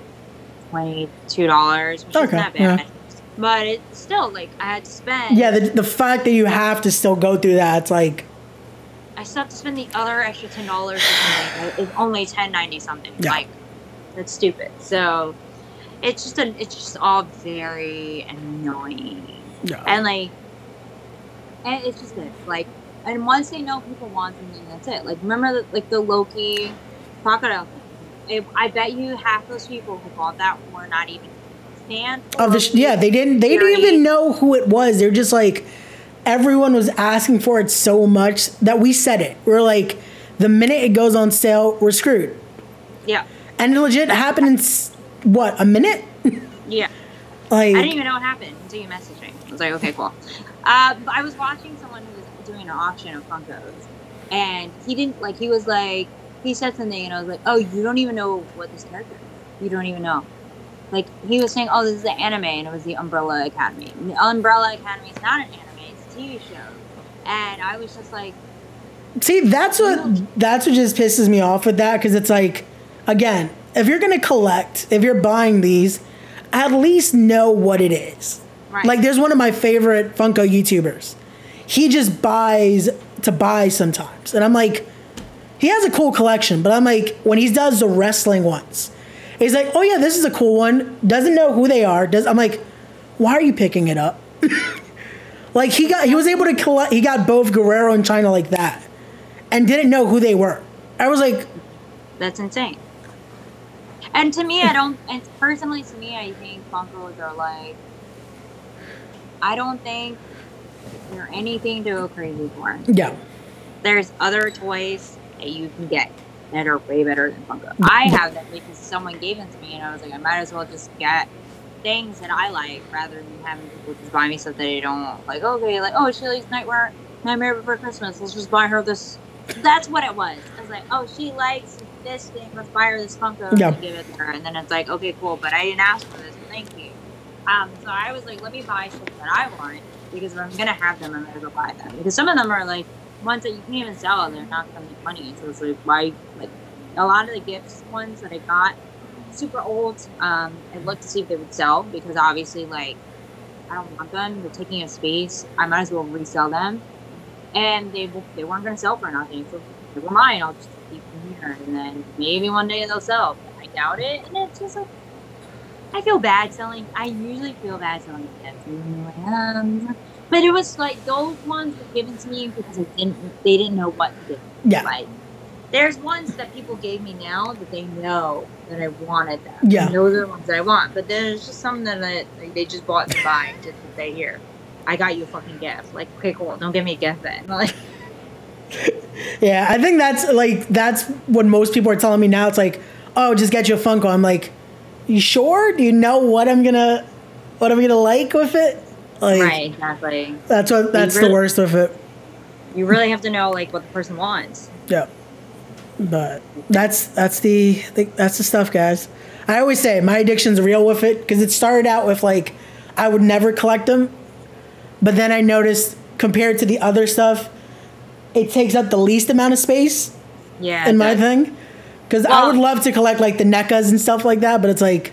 twenty two dollars, which Okay, isn't that bad. But it's still like I had to spend. yeah, the the fact that you have to still go through that, it's like I still have to spend the other extra ten dollars or something. It's only ten ninety something. Yeah. Like that's stupid. So it's just a, it's just all very annoying. yeah. and like and it's just it like and once they know people want something that's it like remember the, like the loki crocodile thing it, i bet you half those people who bought that were not even of the sh- yeah, they didn't they didn't even know who it was. They're just like everyone was asking for it so much that we said it. We're like the minute it goes on sale, we're screwed. yeah And it legit happened in s- what, a minute? yeah Like i didn't even know what happened until you messaged me i was like okay cool uh, i was watching someone who was doing an auction of funkos and he didn't like he was like he said something and i was like oh you don't even know what this character is you don't even know like he was saying, "Oh, this is the anime," and it was the Umbrella Academy. And the Umbrella Academy is not an anime; it's a TV show. And I was just like, See, that's what that's what just pisses me off with that because it's like, again, if you're gonna collect, if you're buying these, at least know what it is. right, Like, there's one of my favorite Funko YouTubers. he just buys to buy sometimes, and I'm like, he has a cool collection, but I'm like, when he does the wrestling ones, he's like, oh yeah, this is a cool one. Doesn't know who they are. Does I'm like, why are you picking it up? like he got he was able to collect. He got both Guerrero and Chyna like that, and didn't know who they were. I was like, That's insane. And to me, I don't. And personally, to me, I think Funkos are like. I don't think they're anything to go crazy for. yeah, There's other toys that you can get that are way better than Funko. I have them because someone gave them to me, and I was like, I might as well just get things that I like rather than having people just buy me stuff that I don't like. Okay, like oh, she likes Nightmare Nightmare Before Christmas. Let's just buy her this. That's what it was. I was like, oh, she likes this thing. Let's buy her this Funko. Yeah. And give it to her, and then it's like, okay, cool, but I didn't ask for this. Thank you. Um, so I was like, let me buy shit that I want because if I'm gonna have them, I'm gonna go buy them because some of them are like ones that you can't even sell. and They're not gonna make money. So it's like why like a lot of the gifts ones that I got super old. Um, I looked to see if they would sell because obviously like I don't want them. They're taking up space. I might as well resell them. And they they weren't gonna sell for nothing. So they were mine. I'll just keep them here, and then maybe one day they'll sell. But I doubt it. And it's just like I feel bad selling. I usually feel bad selling gifts. Um, but it was like those ones were given to me because I didn't. They didn't know what to do. yeah, Like, there's ones that people gave me now that they know that I wanted them. Yeah. And those are the ones that I want. But there's just some that I, like, they just bought to buy just to say, here, I got you a fucking gift. Like, okay, cool. Don't give me a gift then. Like, yeah. I think that's like that's what most people are telling me now. It's like, oh, just get you a Funko. I'm like, you sure? Do you know what I'm gonna what I'm gonna like with it? Like, right, exactly. That's what that's the worst of it. You really have to know, like, what the person wants. Yeah. But that's that's the that's the stuff, guys. I always say my addiction's real with it because it started out with like I would never collect them, but then I noticed compared to the other stuff, it takes up the least amount of space Yeah. in my thing. Because I would love to collect like the NECAs and stuff like that, but it's like,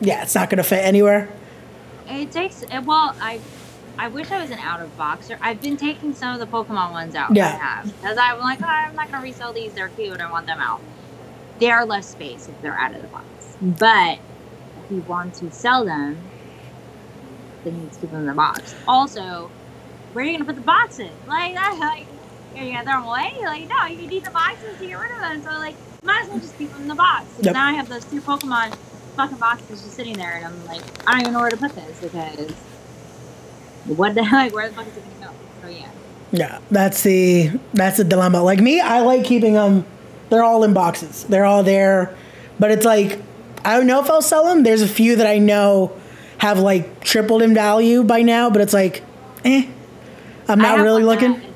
yeah, it's not gonna fit anywhere. It takes, well, I. I wish I was an out of boxer. I've been taking some of the Pokemon ones out. Yeah. I have. Because I'm like, oh, I'm not going to resell these. They're cute. I want them out. They are less space if they're out of the box. But if you want to sell them, then you need to keep them in the box. Also, where are you to put the boxes? Like, that, like, are you to throw them away? Like, no, you need the boxes to get rid of them. So, like, might as well just keep them in the box. Yep. Now I have those two Pokemon fucking boxes just sitting there, and I'm like, I don't even know where to put this because what the heck? Where the fuck is it gonna go? So yeah. Yeah, that's the that's the dilemma. Like me, I like keeping them. They're all in boxes. They're all there, but it's like I don't know if I'll sell them. There's a few that I know have like tripled in value by now, but it's like, eh. I'm not really looking. that is-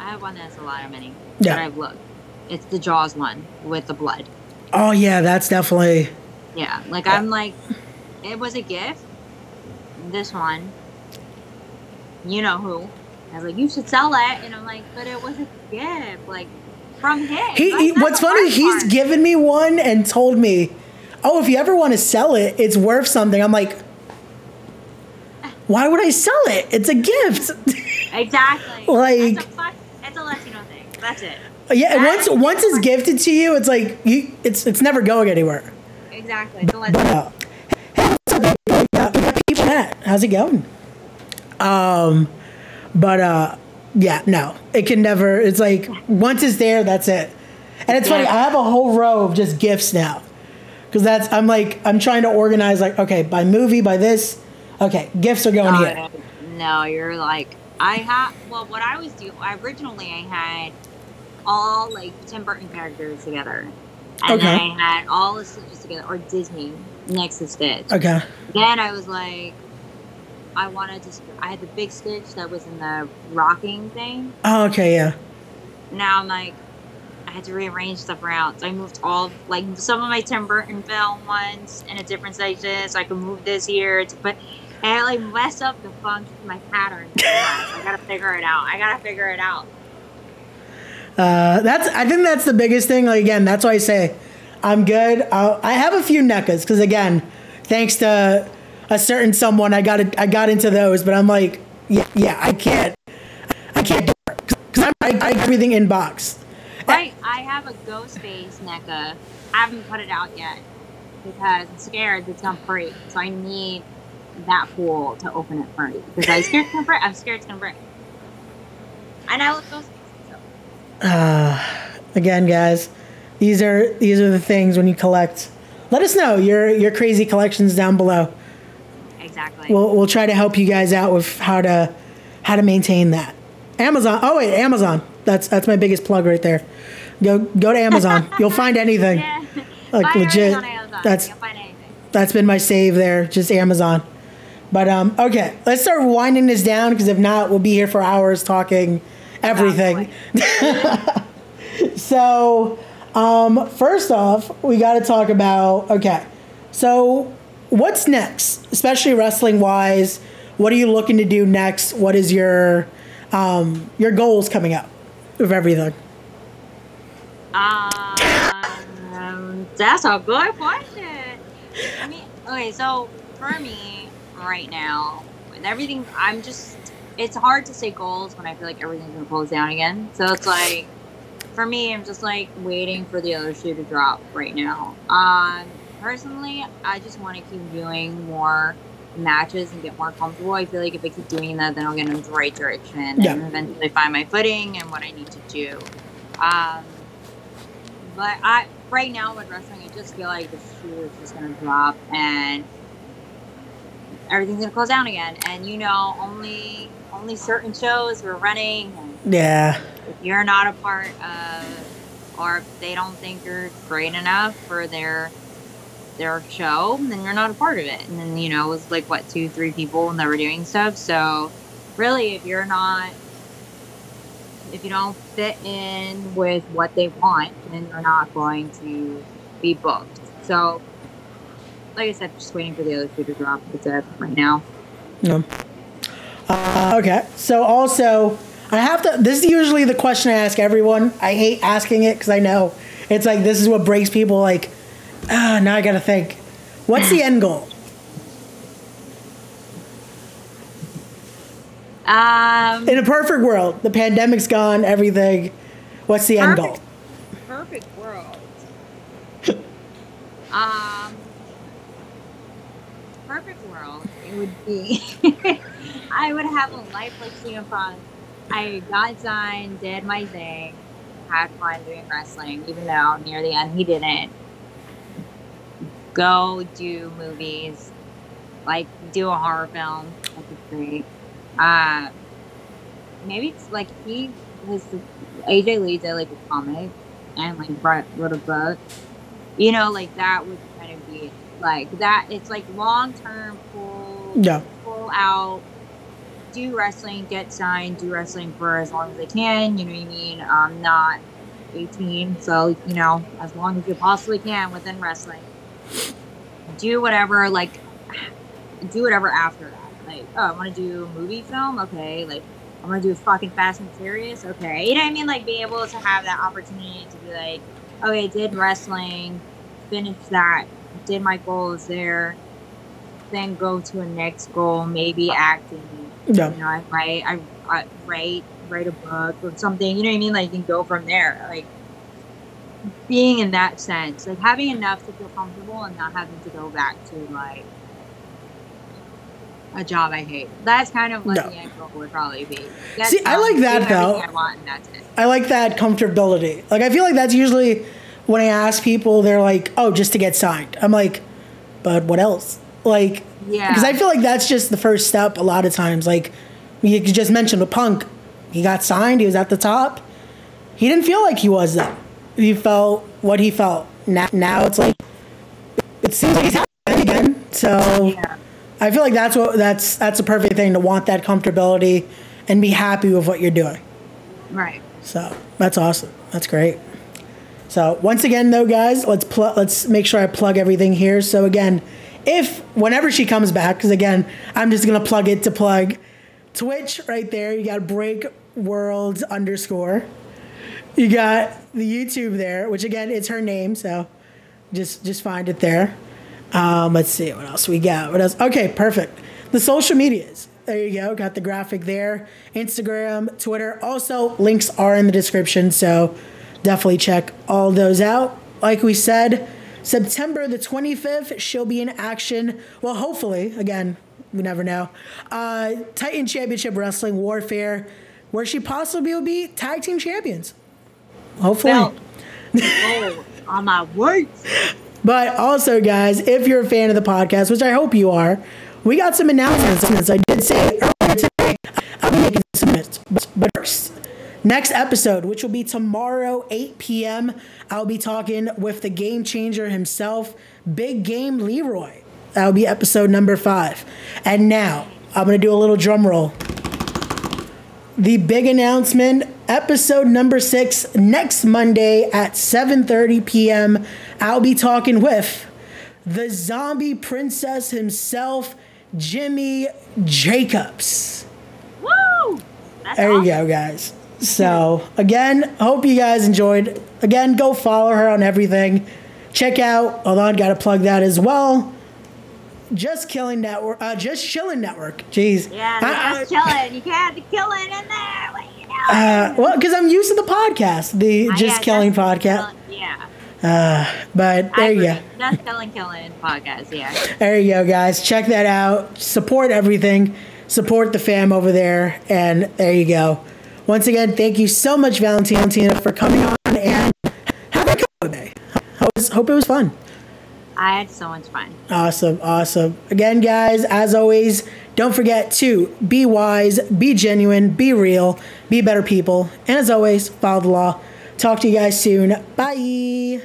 I have one that's a lot of money. Yeah. That I've looked. It's the Jaws one with the blood. Oh yeah, that's definitely Yeah. Like Yeah. I'm like, it was a gift. This one. You know who? I was like, you should sell it, and I'm like, but it was a gift, like from him. he. He what's funny? He's part. given me one and told me, "Oh, if you ever want to sell it, it's worth something." I'm like, why would I sell it? It's a gift. exactly. like- That's a. It's a Latino thing. That's it. yeah, and once once it's gifted to you, it's like you. It's it's never going anywhere. Exactly. Latino. Uh, hey, what's up, baby? We got, we got people. How's it going? Um, but uh, yeah, no, it can never. It's like once it's there, that's it. And it's funny. I have a whole row of just gifts now, because that's I'm like I'm trying to organize. Like, okay, by movie, by this. Okay, gifts are going here. No, no, you're like I have. Well, what I was doing originally, I had all like Tim Burton characters together, and then Okay. I had all the together, or Disney next to Stitch. Okay. Then I was like, I wanted to. I had the big Stitch that was in the rocking thing. Oh, okay. Yeah. Now I'm like, I had to rearrange stuff around. So I moved all like some of my Tim Burton film ones in a different section, so I could move this here to. And I like messed up the function, my pattern. I gotta figure it out. I gotta figure it out. Uh, that's I think that's the biggest thing. Like again, that's why I say I'm good. i I have a few NECAs because again, thanks to a certain someone, I got it, I got into those. But I'm like, yeah, yeah, I can't. I can't do it because I, I everything in box. Right, I have a ghost face NECA. I haven't put it out yet because I'm scared it's gonna break. So I need that pool to open it for me because I'm scared it's gonna break. I'm scared it's gonna break. And I love ghost faces. So. Uh, again, guys, these are these are the things when you collect. Let us know your your crazy collections down below. Exactly. We'll we'll try to help you guys out with how to how to maintain that. Amazon. Oh wait, Amazon. That's that's my biggest plug right there. Go go to Amazon. You'll find anything. yeah. Like Buy legit. on Amazon. That's You'll find anything. that's been my save there. Just Amazon. But um, okay, let's start winding this down because if not, we'll be here for hours talking everything. So, um, first off, we got to talk about okay. So, what's next, especially wrestling wise? What are you looking to do next? What is your um, your goals coming up with everything? Um, that's a good question. I mean, okay, so for me right now, with everything, I'm just, it's hard to say goals when I feel like everything's gonna close down again. So it's like, for me, I'm just like waiting for the other shoe to drop right now. Um, personally, I just want to keep doing more matches and get more comfortable. I feel like if I keep doing that, then I'll get in the right direction Yeah. and eventually find my footing and what I need to do. Um, but I right now with wrestling, I just feel like the shoe is just gonna drop and everything's gonna close down again. And you know, only only certain shows were running. And Yeah, if you're not a part of, or if they don't think you're great enough for their their show, then you're not a part of it. And then you know, it was like what two, three people that were doing stuff. So really, if you're not if you don't fit in with what they want, then you're not going to be booked. So, like I said, just waiting for the other two to drop. That's it right now. no. Uh, okay, so also I have to. This is usually the question I ask everyone. I hate asking it because I know it's like this is what breaks people. Like, ah, now I got to think. What's the end goal? Um, In a perfect world, the pandemic's gone, everything. What's the end goal? perfect, perfect world. um, perfect world. It would be. I would have a life like CM Punk. I got signed, did my thing, had fun doing wrestling, even though near the end he didn't. Go do movies, like do a horror film. That would be great. Uh, maybe it's like he was AJ Lee did like a comic and like wrote, wrote a book. You know, like that would kind of be like that. It's like long term, full, Yeah. full out. Do wrestling, get signed, do wrestling for as long as they can. You know what I mean? Um, not 18, so you know, as long as you possibly can within wrestling. Do whatever, like, do whatever after that. Like, oh, I want to do a movie film, okay. Like, I'm gonna do a fucking Fast and Furious, okay. You know what I mean? Like, be able to have that opportunity to be like, okay, did wrestling, finish that, did my goals there, then go to a next goal, maybe acting. Yeah. You know, I write, I, I write, write a book or something. You know what I mean? Like, you can go from there. Like, being in that sense, like having enough to feel comfortable and not having to go back to like a job I hate. That's kind of what No. the end goal would probably be. Get See, I like that, though. I want, and that's it. I like that comfortability. Like I feel like that's usually when I ask people, they're like, "Oh, just to get signed." I'm like, "But what else?" Like, Yeah. because I feel like that's just the first step. A lot of times, like you just mentioned with Punk, he got signed. He was at the top. He didn't feel like he was though. He felt what he felt. Now, now it's like it seems like he's happy again. So. Yeah. I feel like that's what that's that's a perfect thing to want that comfortability and be happy with what you're doing. Right. So that's awesome. That's great. So once again, though, guys, let's pl- let's make sure I plug everything here. So again, if whenever she comes back, because again, I'm just gonna plug it to plug Twitch right there. You got Break world underscore. You got the YouTube there, which again, it's her name. So just just find it there. Um, let's see what else we got. What else? Okay, perfect. The social medias. There you go. Got the graphic there. Instagram, Twitter. Also, links are in the description, so definitely check all those out. Like we said, September the 25th, she'll be in action. Well, hopefully, again, we never know. Uh, Titan Championship Wrestling Warfare, where she possibly will be tag team champions. Hopefully. Oh, on my words. But also, guys, if you're a fan of the podcast, which I hope you are, we got some announcements. I did say earlier today, I'll be making some announcements. But first, next episode, which will be tomorrow, 8 p.m., I'll be talking with the game changer himself, Big Game Leroy. That'll be episode number five. And now, I'm going to do a little drum roll. The big announcement, episode number six, next Monday at 7.30 p.m., I'll be talking with the zombie princess himself, Jimmy Jacobs. Woo! That's There awesome. you go, guys. So, again, hope you guys enjoyed. Again, go follow her on everything. Check out, hold on, got to plug that as well. Just Killing Network, uh, Just Chilling Network. Jeez. Yeah, I- just chilling. You can't be killing in there. What you uh, well, because I'm used to the podcast, the Uh, Just yeah, Killing podcast. Killing- Yeah. Uh, but there I you go. Just killing, killing podcast. Yeah. There you go, guys. Check that out. Support everything. Support the fam over there. And there you go. Once again, thank you so much, Valentina, for coming on and having a couple day. It was- hope it was fun. I had so much fun. Awesome, awesome. Again, guys, as always, don't forget to be wise, be genuine, be real, be better people. And as always, follow the law. Talk to you guys soon. Bye.